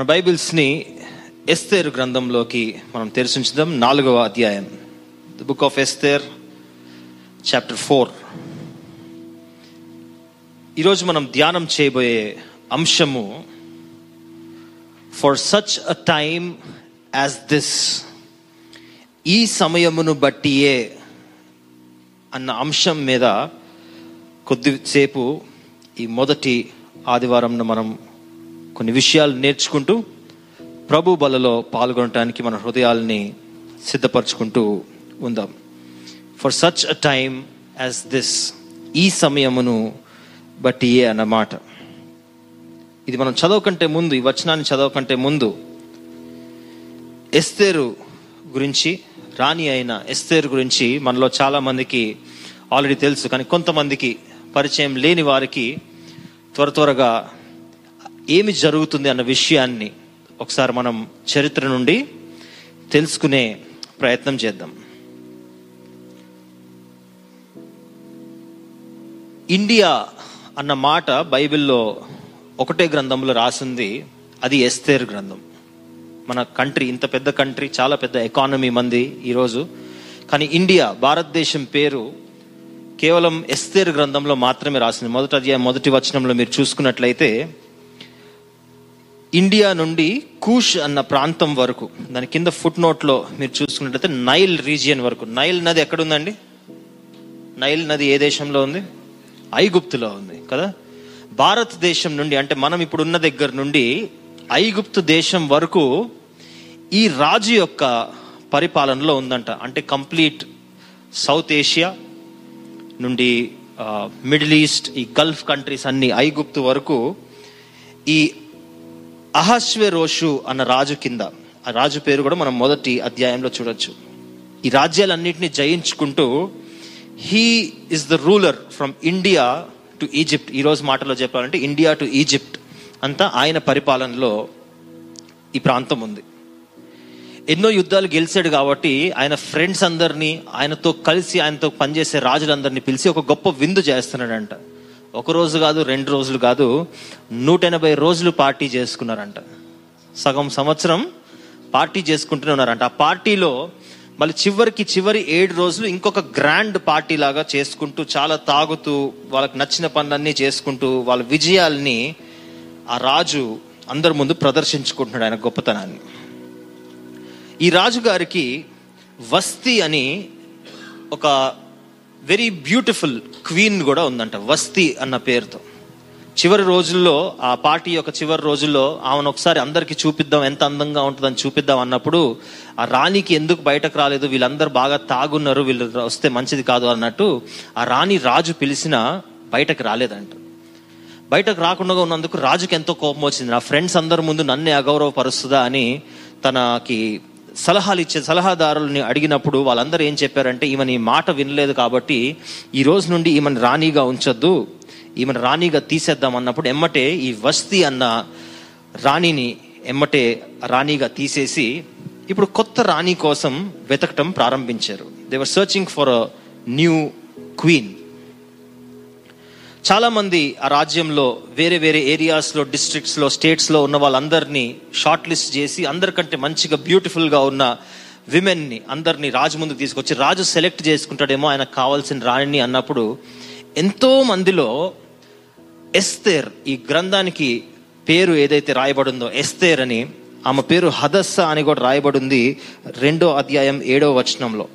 మన బైబిల్స్ని ఎస్తేర్ గ్రంథంలోకి మనం తెరిచించుదాం. నాలుగవ అధ్యాయం. The book of Esther chapter four ఈరోజు మనం ధ్యానం చేయబోయే అంశము for such a time as this ఈ సమయమును బట్టియే అన్న అంశం మీద కొద్దిసేపు ఈ మొదటి ఆదివారంను మనం కొన్ని విషయాలు నేర్చుకుంటూ ప్రభు బలలో పాల్గొనడానికి మన హృదయాల్ని సిద్ధపరచుకుంటూ ఉందాం. For such a time as this ఈ సమయమును బట్టి ఏ అన్నమాట. ఇది మనం చదవకంటే ముందు ఈ వచనాన్ని చదవకంటే ముందు ఎస్తేరు గురించి రాణి అయిన ఎస్తేరు గురించి మనలో చాలామందికి ఆల్రెడీ తెలుసు. కానీ కొంతమందికి పరిచయం లేని వారికి త్వర త్వరగా ఏమి జరుగుతుంది అన్న విషయాన్ని ఒకసారి మనం చరిత్ర నుండి తెలుసుకునే ప్రయత్నం చేద్దాం. ఇండియా అన్న మాట బైబిల్లో ఒకటే గ్రంథంలో రాసింది అది ఎస్తేర్ గ్రంథం. మన కంట్రీ ఇంత పెద్ద కంట్రీ చాలా పెద్ద ఎకానమీ మంది ఈరోజు. కానీ ఇండియా భారతదేశం పేరు కేవలం ఎస్తేర్ గ్రంథంలో మాత్రమే రాసింది. మొదటి అధ్యాయం మొదటి వచనంలో మీరు చూసుకున్నట్లయితే ఇండియా నుండి కూష్ అన్న ప్రాంతం వరకు దాని కింద ఫుట్ నోట్లో మీరు చూసుకున్నట్లయితే నైల్ రీజియన్ వరకు. నైల్ నది ఎక్కడుందండి? నైల్ నది ఏ దేశంలో ఉంది? ఐగుప్తులో ఉంది కదా? భారతదేశం నుండి అంటే మనం ఇప్పుడు ఉన్న దగ్గర నుండి ఐగుప్తు దేశం వరకు ఈ రాజు యొక్క పరిపాలనలో ఉందంట. అంటే కంప్లీట్ సౌత్ ఏషియా నుండి మిడిల్ ఈస్ట్ ఈ గల్ఫ్ కంట్రీస్ అన్ని ఐగుప్తు వరకు ఈ అహస్వెరోషు అన్న రాజు కింద ఆ రాజు పేరు కూడా మనం మొదటి అధ్యాయంలో చూడొచ్చు. ఈ రాజ్యాలన్నింటినీ జయించుకుంటూ he is the ruler from India to Egypt. ఈరోజు మాటలో చెప్పాలంటే ఇండియా టు ఈజిప్ట్ అంతా ఆయన పరిపాలనలో ఈ ప్రాంతం ఉంది. ఎన్నో యుద్ధాలు గెలిచాడు కాబట్టి ఆయన ఫ్రెండ్స్ అందరినీ ఆయనతో కలిసి ఆయనతో పనిచేసే రాజులందరినీ పిలిచి ఒక గొప్ప విందు చేస్తున్నాడంట. ఒక రోజు కాదు రెండు రోజులు కాదు నూట ఎనభై రోజులు పార్టీ చేసుకున్నారంట. సగం సంవత్సరం పార్టీ చేసుకుంటూనే ఉన్నారంట. ఆ పార్టీలో మళ్ళీ చివరికి చివరి ఏడు రోజులు ఇంకొక గ్రాండ్ పార్టీ లాగా చేసుకుంటూ చాలా తాగుతూ వాళ్ళకి నచ్చిన పనులన్నీ చేసుకుంటూ వాళ్ళ విజయాల్ని ఆ రాజు అందరి ముందు ప్రదర్శించుకుంటున్నాడు ఆయన గొప్పతనాన్ని. ఈ రాజుగారికి వస్తి అని ఒక వెరీ బ్యూటిఫుల్ క్వీన్ కూడా ఉందంట వస్తి అన్న పేరుతో. చివరి రోజుల్లో ఆ పార్టీ యొక్క చివరి రోజుల్లో ఆమెను ఒకసారి అందరికీ చూపిద్దాం ఎంత అందంగా ఉంటుందని చూపిద్దాం అన్నప్పుడు ఆ రాణికి ఎందుకు బయటకు రాలేదు వీళ్ళందరూ బాగా తాగున్నారు వీళ్ళు వస్తే మంచిది కాదు అన్నట్టు ఆ రాణి రాజు పిలిచిన బయటకు రాలేదంట. బయటకు రాకుండా ఉన్నందుకు రాజుకి ఎంతో కోపం వచ్చింది. నా ఫ్రెండ్స్ అందరి ముందు నన్నే అగౌరవపరుస్తుందా అని తనకి సలహాలు ఇచ్చే సలహాదారులని అడిగినప్పుడు వాళ్ళందరూ ఏం చెప్పారంటే ఈమెని మాట వినలేదు కాబట్టి ఈ రోజు నుండి ఈమెను రాణిగా ఉంచొద్దు ఈమెను రాణిగా తీసేద్దాం అన్నప్పుడు ఎమ్మటే ఈ వస్తి అన్న రాణిని ఎమ్మటే రాణిగా తీసేసి ఇప్పుడు కొత్త రాణి కోసం వెతకటం ప్రారంభించారు. They were searching for a new queen చాలామంది ఆ రాజ్యంలో వేరే వేరే ఏరియాస్లో డిస్ట్రిక్ట్స్లో స్టేట్స్లో ఉన్న వాళ్ళందరినీ షార్ట్ లిస్ట్ చేసి అందరికంటే మంచిగా బ్యూటిఫుల్గా ఉన్న విమెన్ని అందరినీ రాజు ముందు తీసుకొచ్చి రాజు సెలెక్ట్ చేసుకుంటాడేమో ఆయనకు కావాల్సిన రాణిని అన్నప్పుడు ఎంతో మందిలో ఎస్తేర్ ఈ గ్రంథానికి పేరు ఏదైతే రాయబడిందో ఎస్తేర్ అని ఆమె పేరు హదస్స అని కూడా రాయబడింది రెండో అధ్యాయం ఏడో వచనంలో.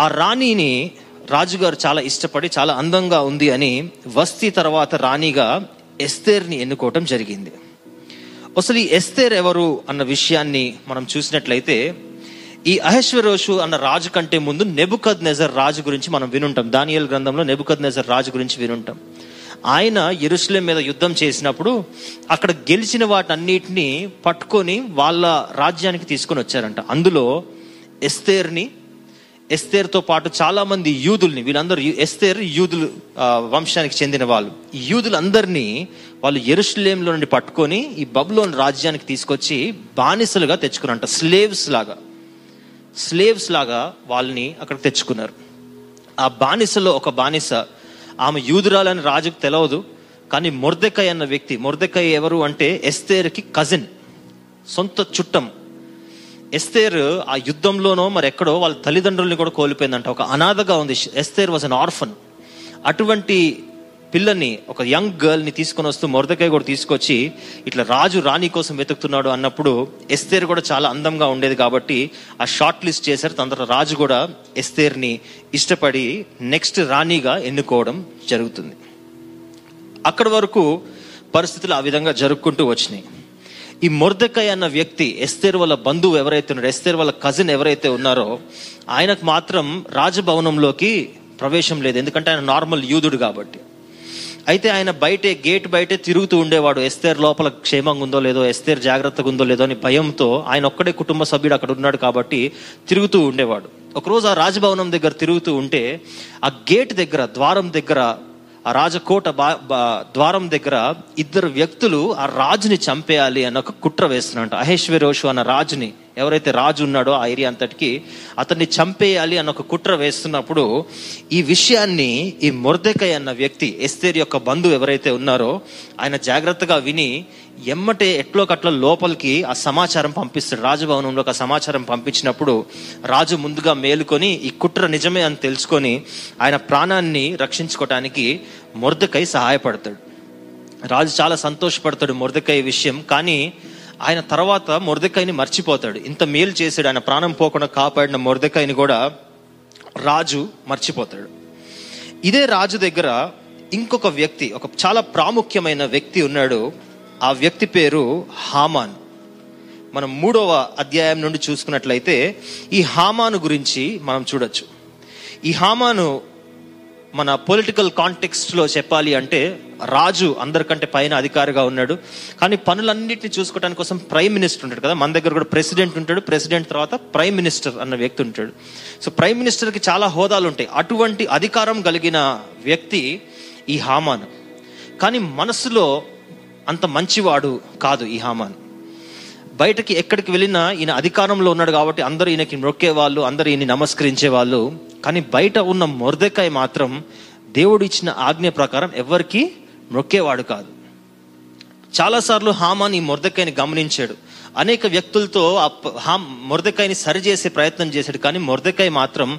ఆ రాణిని రాజుగారు చాలా ఇష్టపడి చాలా అందంగా ఉంది అని వస్తీ తర్వాత రాణిగా ఎస్తేర్ని ఎన్నుకోవటం జరిగింది. అసలు ఈ ఎస్తేర్ ఎవరు అన్న విషయాన్ని మనం చూసినట్లయితే ఈ అహేశ్వరోషు అన్న రాజు కంటే ముందు నెబుకద్ నెజర్ రాజు గురించి మనం వినుంటాం. దానియల్ గ్రంథంలో నెబుకద్ నెజర్ రాజు గురించి వినుంటాం. ఆయన ఎరుసలేం మీద యుద్ధం చేసినప్పుడు అక్కడ గెలిచిన వాటన్నిటిని పట్టుకొని వాళ్ళ రాజ్యానికి తీసుకొని వచ్చారంట. అందులో ఎస్తేర్ని ఎస్తేర్తో పాటు చాలా మంది యూదుల్ని వీళ్ళందరూ ఎస్తేర్ యూదులు వంశానికి చెందిన వాళ్ళు. ఈ యూదులందరినీ వాళ్ళు ఎరుషలేంలో నుండి పట్టుకొని ఈ బబులోన్ రాజ్యానికి తీసుకొచ్చి బానిసలుగా తెచ్చుకున్నారంట. స్లేవ్స్ లాగా. స్లేవ్స్ లాగా వాళ్ళని అక్కడ తెచ్చుకున్నారు. ఆ బానిసలో ఒక బానిస ఆమె యూదురాలని రాజుకు తెలవదు కానీ మొర్దెకాయ్ అన్న వ్యక్తి. మొర్దెకాయ్ ఎవరు అంటే ఎస్తేర్కి కజిన్ సొంత చుట్టం. ఎస్తేర్ ఆ యుద్ధంలోనో మరి ఎక్కడో వాళ్ళ తల్లిదండ్రుల్ని కూడా కోల్పోయిందంట. ఒక అనాథగా ఉంది. ఎస్తేర్ వాజ్ అన్ ఆర్ఫన్ అటువంటి పిల్లని ఒక యంగ్ గర్ల్ని తీసుకొని వస్తూ మొరదకాయ కూడా తీసుకొచ్చి ఇట్లా రాజు రాణి కోసం వెతుకుతున్నాడు అన్నప్పుడు ఎస్తేర్ కూడా చాలా అందంగా ఉండేది కాబట్టి ఆ షార్ట్ లిస్ట్ చేశారు. తన రాజు కూడా ఎస్తేర్ని ఇష్టపడి నెక్స్ట్ రాణిగా ఎన్నుకోవడం జరుగుతుంది. అక్కడి వరకు పరిస్థితులు ఆ విధంగా జరుపుకుంటూ వచ్చినాయి. ఈ మొర్దకాయ అన్న వ్యక్తి ఎస్తేర్ వాళ్ళ బంధువు ఎవరైతే ఉన్నారో ఎస్తేర్ వాళ్ళ కజిన్ ఎవరైతే ఉన్నారో ఆయనకు మాత్రం రాజభవనంలోకి ప్రవేశం లేదు. ఎందుకంటే ఆయన నార్మల్ యూదుడు కాబట్టి. అయితే ఆయన బయటే గేట్ బయటే తిరుగుతూ ఉండేవాడు. ఎస్తేర్ లోపల క్షేమంగా ఉందో లేదో ఎస్తేర్ జాగ్రత్తగా ఉందో లేదో అని భయంతో ఆయన ఒక్కడే కుటుంబ సభ్యుడు అక్కడ ఉన్నాడు కాబట్టి తిరుగుతూ ఉండేవాడు. ఒకరోజు ఆ రాజభవనం దగ్గర తిరుగుతూ ఉంటే ఆ గేట్ దగ్గర ద్వారం దగ్గర ఆ రాజకోట బా- బా- ద్వారం దగ్గర ఇద్దరు వ్యక్తులు ఆ రాజుని చంపేయాలి అన్న ఒక కుట్ర వేస్తున్నట్టు అహేశ్వరోషు అన్న రాజుని. ఎవరైతే రాజు ఉన్నాడో ఆ ఏరియా అంతటికి అతన్ని చంపేయాలి అన్న ఒక కుట్ర వేస్తున్నప్పుడు ఈ విషయాన్ని ఈ మురదకై అన్న వ్యక్తి ఎస్తేర్ యొక్క బంధువు ఎవరైతే ఉన్నారో ఆయన జాగ్రత్తగా విని ఎమ్మటే ఎట్లో కట్ల లోపలికి ఆ సమాచారం పంపిస్తాడు. రాజభవనంలోకి ఆ సమాచారం పంపించినప్పుడు రాజు ముందుగా మేలుకొని ఈ కుట్ర నిజమే అని తెలుసుకొని ఆయన ప్రాణాన్ని రక్షించుకోవటానికి మొర్దకై సహాయపడతాడు. రాజు చాలా సంతోషపడతాడు మొర్దకై విషయం. కానీ ఆయన తర్వాత మురదకాయని మర్చిపోతాడు. ఇంత మేలు చేశాడు. ఆయన ప్రాణం పోకుండా కాపాడిన మురదకాయని కూడా రాజు మర్చిపోతాడు. ఇదే రాజు దగ్గర ఇంకొక వ్యక్తి ఒక చాలా ప్రాముఖ్యమైన వ్యక్తి ఉన్నాడు. ఆ వ్యక్తి పేరు హామాన్. మనం మూడవ అధ్యాయం నుండి చూసుకున్నట్లయితే ఈ హామాను గురించి మనం చూడొచ్చు. ఈ హామాను మన పొలిటికల్ కాంటెక్స్ట్లో చెప్పాలి అంటే రాజు అందరికంటే పైన అధికారిగా ఉన్నాడు. కానీ పనులన్నింటినీ చూసుకోవడానికి కోసం ప్రైమ్ మినిస్టర్ ఉంటాడు కదా. మన దగ్గర కూడా ప్రెసిడెంట్ ఉంటాడు. ప్రెసిడెంట్ తర్వాత ప్రైమ్ మినిస్టర్ అన్న వ్యక్తి ఉంటాడు. సో ప్రైమ్ మినిస్టర్కి చాలా హోదాలు ఉంటాయి. అటువంటి అధికారం కలిగిన వ్యక్తి ఈ హామాన్. కానీ మనసులో అంత మంచివాడు కాదు ఈ హామాన్. బయటకి ఎక్కడికి వెళ్ళినా ఈయన అధికారంలో ఉన్నాడు కాబట్టి అందరూ ఈయనకి మొక్కే వాళ్ళు అందరూ ఈయన నమస్కరించే వాళ్ళు కానీ బయట ఉన్న మొరదకాయ మాత్రం దేవుడు ఇచ్చిన ఆజ్ఞ ప్రకారం ఎవరికి మొక్కేవాడు కాదు. చాలాసార్లు హామాన్ ఈ మొరదకాయని గమనించాడు. అనేక వ్యక్తులతో ఆ హా హామ్ సరిచేసే ప్రయత్నం చేశాడు కానీ మొరదకాయ మాత్రం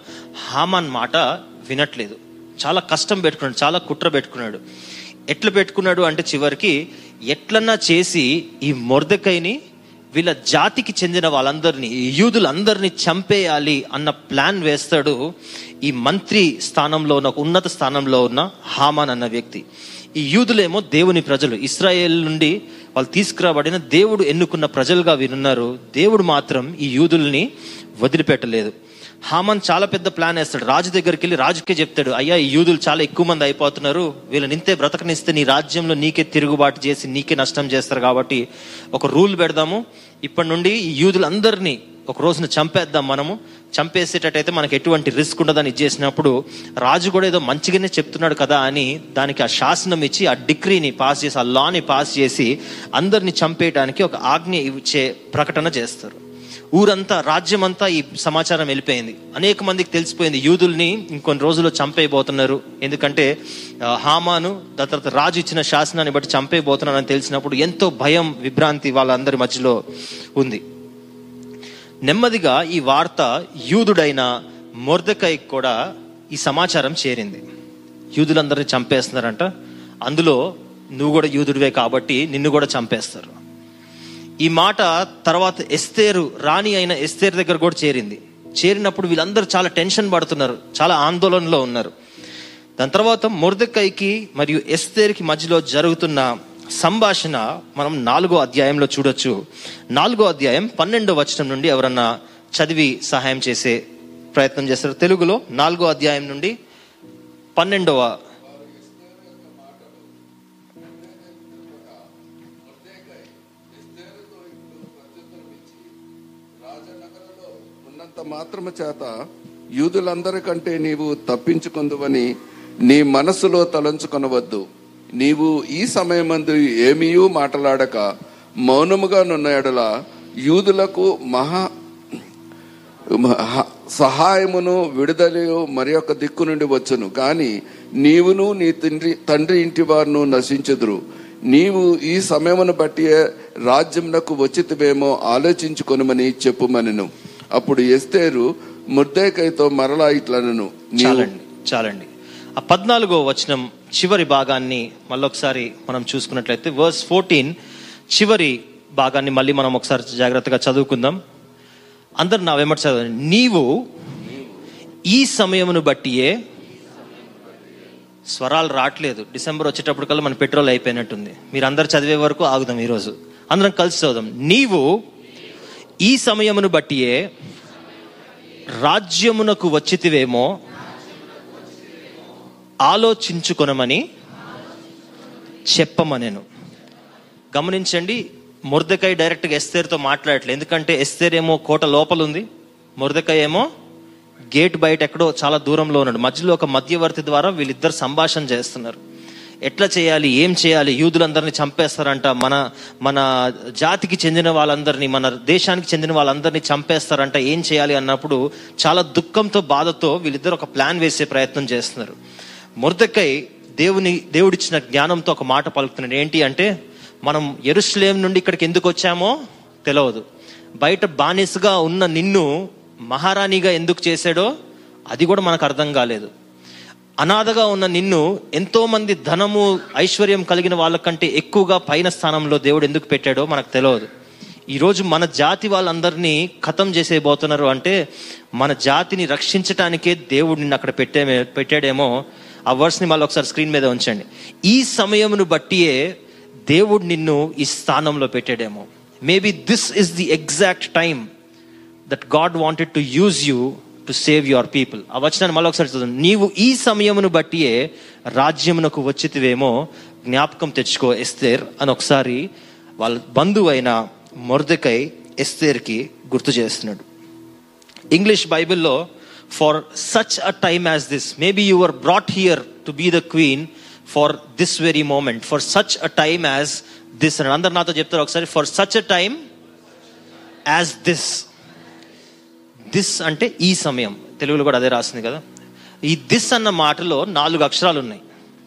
హామాన్ మాట వినట్లేదు. చాలా కష్టం పెట్టుకున్నాడు చాలా కుట్ర పెట్టుకున్నాడు. ఎట్లా పెట్టుకున్నాడు అంటే చివరికి ఎట్లన్నా చేసి ఈ మొరదకాయని వీళ్ళ జాతికి చెందిన వాళ్ళందరినీ ఈ యూదులందరినీ చంపేయాలి అన్న ప్లాన్ వేస్తాడు ఈ మంత్రి స్థానంలో ఉన్న ఒక ఉన్నత స్థానంలో ఉన్న హామాన్ అన్న వ్యక్తి. ఈ యూదులేమో దేవుని ప్రజలు. ఇస్రాయేల్ నుండి వాళ్ళు తీసుకురాబడిన దేవుడు ఎన్నుకున్న ప్రజలుగా వీరున్నారు. దేవుడు మాత్రం ఈ యూదుల్ని వదిలిపెట్టలేదు. హామన్ చాలా పెద్ద ప్లాన్ వేస్తాడు. రాజు దగ్గరికి వెళ్ళి రాజుకే చెప్తాడు అయ్యా ఈ యూదులు చాలా ఎక్కువ మంది అయిపోతున్నారు. వీళ్ళని ఇంతే బ్రతకనిస్తే నీ రాజ్యంలో నీకే తిరుగుబాటు చేసి నీకే నష్టం చేస్తారు కాబట్టి ఒక రూల్ పెడదాము. ఇప్పటి నుండి ఈ యూదులందరినీ ఒక రోజున చంపేద్దాం మనము. చంపేసేటట్టయితే మనకు ఎటువంటి రిస్క్ ఉండదని ఇచ్చేసినప్పుడు రాజు కూడా ఏదో మంచిగానే చెప్తున్నాడు కదా అని దానికి ఆ శాసనం ఇచ్చి ఆ డిగ్రీని పాస్ చేసి ఆ లాని పాస్ చేసి అందరిని చంపేయడానికి ఒక ఆజ్ఞ ఇచ్చే ప్రకటన చేస్తారు. ఊరంతా రాజ్యమంతా ఈ సమాచారం వెళ్ళిపోయింది. అనేక మందికి తెలిసిపోయింది. యూదుల్ని ఇంకొన్ని రోజుల్లో చంపేయబోతున్నారు. ఎందుకంటే హామాను దాని తర్వాత రాజు ఇచ్చిన శాసనాన్ని బట్టి చంపేయబోతున్నారని తెలిసినప్పుడు ఎంతో భయం విభ్రాంతి వాళ్ళందరి మధ్యలో ఉంది. నెమ్మదిగా ఈ వార్త యూదుడైన మొర్దకై కూడా ఈ సమాచారం చేరింది. యూదులందరినీ చంపేస్తున్నారంట. అందులో నువ్వు కూడా యూదుడివే కాబట్టి నిన్ను కూడా చంపేస్తారు. ఈ మాట తర్వాత ఎస్తేరు రాణి అయిన ఎస్తేరు దగ్గర కూడా చేరింది. చేరినప్పుడు వీళ్ళందరూ చాలా టెన్షన్ పడుతున్నారు చాలా ఆందోళనలో ఉన్నారు. దాని తర్వాత మొర్దెకైకి మరియు ఎస్తేర్కి మధ్యలో జరుగుతున్న సంభాషణ మనం నాలుగో అధ్యాయంలో చూడొచ్చు. నాలుగో అధ్యాయం పన్నెండో వచనం నుండి ఎవరన్నా చదివి సహాయం చేసే ప్రయత్నం చేస్తారు తెలుగులో నాలుగో అధ్యాయం నుండి పన్నెండవ మాత్రము చేత యూదులందరికంటే నీవు తప్పించుకుందువని నీ మనస్సులో తలంచుకొనవద్దు. నీవు ఈ సమయమందు ఏమీయూ మాట్లాడక మౌనముగా నున్న ఎడల యూదులకు మహా మహా- సహాయమును విడుదలయో మరి యొక్క దిక్కు నుండి వచ్చును. కానీ నీవును నీ తండ్రి తండ్రి ఇంటి వారును నశించుదురు. నీవు ఈ సమయమును బట్టి రాజ్యమునకు వచ్చితమేమో ఆలోచించుకొనమని చెప్పుమనిను. అప్పుడు ఎస్తేరు ముర్దేకైతో మరలా ఇట్లనను చాలండి చాలండి. ఆ పద్నాలుగో వచనం చివరి భాగాన్ని మళ్ళొకసారి మనం చూసుకున్నట్లయితే వర్స్ ఫోర్టీన్ చివరి భాగాన్ని మళ్ళీ మనం ఒకసారి జాగ్రత్తగా చదువుకుందాం. అందరు నా వెంబడి చదవండి. నీవు ఈ సమయమును బట్టియే స్వరాలు రావట్లేదు డిసెంబర్ వచ్చేటప్పటికల్లా మన పెట్రోల్ అయిపోయినట్టుంది. మీరు అందరు చదివే వరకు ఆగుదాం ఈరోజు. అందరం కలిసి చదువుదాం. నీవు ఈ సమయమును బట్టియే రాజ్యమునకు వచ్చితివేమో ఆలోచించుకొనమని చెప్పమనేను. గమనించండి మురదకాయ డైరెక్ట్గా ఎస్తేర్తో మాట్లాడట్లేదు ఎందుకంటే ఎస్తేర్ ఏమో కోట లోపల ఉంది మురదకాయ ఏమో గేట్ బయట ఎక్కడో చాలా దూరంలో ఉన్నాడు. మధ్యలో ఒక మధ్యవర్తి ద్వారా వీళ్ళిద్దరు సంభాషణ చేస్తున్నారు. ఎట్లా చేయాలి ఏం చేయాలి యూదులందరినీ చంపేస్తారంట మన మన జాతికి చెందిన వాళ్ళందరినీ మన దేశానికి చెందిన వాళ్ళందరినీ చంపేస్తారంట ఏం చేయాలి అన్నప్పుడు చాలా దుఃఖంతో బాధతో వీళ్ళిద్దరు ఒక ప్లాన్ వేసే ప్రయత్నం చేస్తున్నారు. మురదకై దేవుని దేవుడిచ్చిన జ్ఞానంతో ఒక మాట పలుకుతున్నాడు. ఏంటి అంటే మనం ఎరుస్లేం నుండి ఇక్కడికి ఎందుకు వచ్చామో తెలియదు బయట బానిసగా ఉన్న నిన్ను మహారాణిగా ఎందుకు చేశాడో అది కూడా మనకు అర్థం కాలేదు. అనాథగా ఉన్న నిన్ను ఎంతోమంది ధనము ఐశ్వర్యం కలిగిన వాళ్ళకంటే ఎక్కువగా పైన స్థానంలో దేవుడు ఎందుకు పెట్టాడో మనకు తెలియదు. ఈరోజు మన జాతి వాళ్ళందరినీ ఖతం చేసేయబోతున్నారు అంటే మన జాతిని రక్షించటానికే దేవుడు నిన్ను అక్కడ పెట్టే పెట్టాడేమో. ఆ వర్స్ని మళ్ళీ ఒకసారి స్క్రీన్ మీద ఉంచండి. ఈ సమయమును బట్టియే దేవుడు నిన్ను ఈ స్థానంలో పెట్టాడేమో. Maybe this is the exact time that God wanted to use you to save your people ఆ వచనాన్ని మళ్ళీ ఒకసారి చూద్దాం నీవు ఈ సమయమును బట్టియే రాజ్యమునకు వచ్చితివేమో జ్ఞాపకం తెచ్చుకో ఎస్తేర్ అని ఒకసారి వాళ్ళ బంధువు అయిన ఎస్తేర్కి గుర్తు చేస్తున్నాడు. ఇంగ్లీష్ బైబిల్లో for such a time as this maybe you are brought here to be the queen for this very moment for such a time as this అని అందరు నాతో చెప్తారు ఒకసారి for such a time as this this అంటే ఈ సమయం. తెలుగులో కూడా అదే రాసింది కదా. ఈ దిస్ అన్న మాటలో నాలుగు అక్షరాలు ఉన్నాయి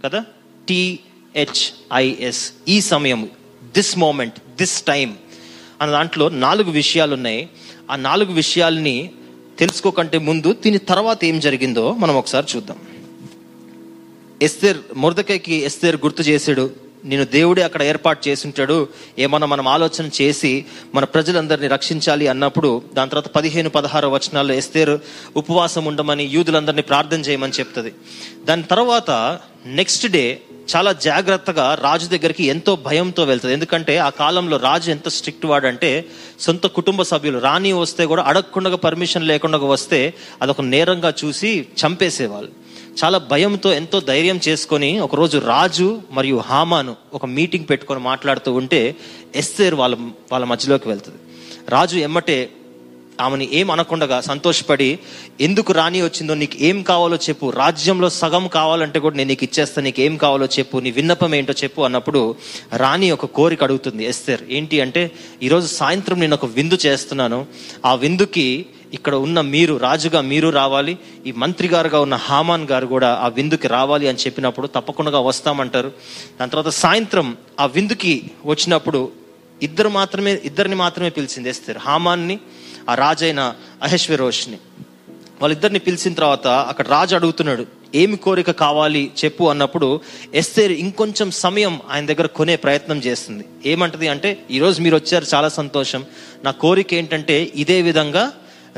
కదా. టిహెచ్ఐఎస్ ఈ సమయం దిస్ మూమెంట్ దిస్ టైం అన్న దాంట్లో నాలుగు విషయాలు ఉన్నాయి. ఆ నాలుగు విషయాల్ని తెలుసుకోకంటే ముందు దీని తర్వాత ఏం జరిగిందో మనం ఒకసారి చూద్దాం. ఎస్తేర్ మురదకైకి ఎస్తేర్ గుర్తు చేశాడు. నేను దేవుడే అక్కడ ఏర్పాటు చేసి ఉంటాడు ఏమన్నా మనం ఆలోచన చేసి మన ప్రజలందరినీ రక్షించాలి అన్నప్పుడు దాని తర్వాత పదిహేను పదహారు వచనాల్లో ఎస్తేరు ఉపవాసం ఉండమని యూదులందరినీ ప్రార్థన చేయమని చెప్తుంది. దాని తర్వాత నెక్స్ట్ డే చాలా జాగ్రత్తగా రాజు దగ్గరికి ఎంతో భయంతో వెళ్తుంది. ఎందుకంటే ఆ కాలంలో రాజు ఎంత స్ట్రిక్ట్ వాడంటే సొంత కుటుంబ సభ్యులు రాని వస్తే కూడా అడగకుండా పర్మిషన్ లేకుండా వస్తే అదొక నేరంగా చూసి చంపేసేవాళ్ళు. చాలా భయంతో ఎంతో ధైర్యం చేసుకొని ఒకరోజు రాజు మరియు హామాను ఒక మీటింగ్ పెట్టుకొని మాట్లాడుతూ ఉంటే ఎస్తేర్ వాళ్ళ వాళ్ళ మధ్యలోకి వెళ్తుంది. రాజు ఎమ్మటే ఆమెని ఏం అనకుండగా సంతోషపడి ఎందుకు రాణి వచ్చిందో నీకు ఏం కావాలో చెప్పు రాజ్యంలో సగం కావాలంటే కూడా నేను నీకు ఇచ్చేస్తా నీకు ఏం కావాలో చెప్పు నీ విన్నపం ఏంటో చెప్పు అన్నప్పుడు రాణి ఒక కోరిక అడుగుతుంది ఎస్తేర్. ఏంటి అంటే ఈరోజు సాయంత్రం నేను ఒక విందు చేస్తున్నాను. ఆ విందుకి ఇక్కడ ఉన్న మీరు రాజుగా మీరు రావాలి. ఈ మంత్రి గారుగా ఉన్న హామాన్ గారు కూడా ఆ విందుకి రావాలి అని చెప్పినప్పుడు తప్పకుండా వస్తామంటారు. దాని తర్వాత సాయంత్రం ఆ విందుకి వచ్చినప్పుడు ఇద్దరు మాత్రమే ఇద్దరిని మాత్రమే పిలిచింది ఎస్తారు. హామాన్ని ఆ రాజైన అహేశ్వరోష్ని. వాళ్ళిద్దరిని పిలిచిన తర్వాత అక్కడ రాజు అడుగుతున్నాడు ఏమి కోరిక కావాలి చెప్పు అన్నప్పుడు ఎస్తేర్ ఇంకొంచెం సమయం ఆయన దగ్గర కొనే ప్రయత్నం చేస్తుంది. ఏమంటది అంటే ఈరోజు మీరు వచ్చారు చాలా సంతోషం. నా కోరిక ఏంటంటే ఇదే విధంగా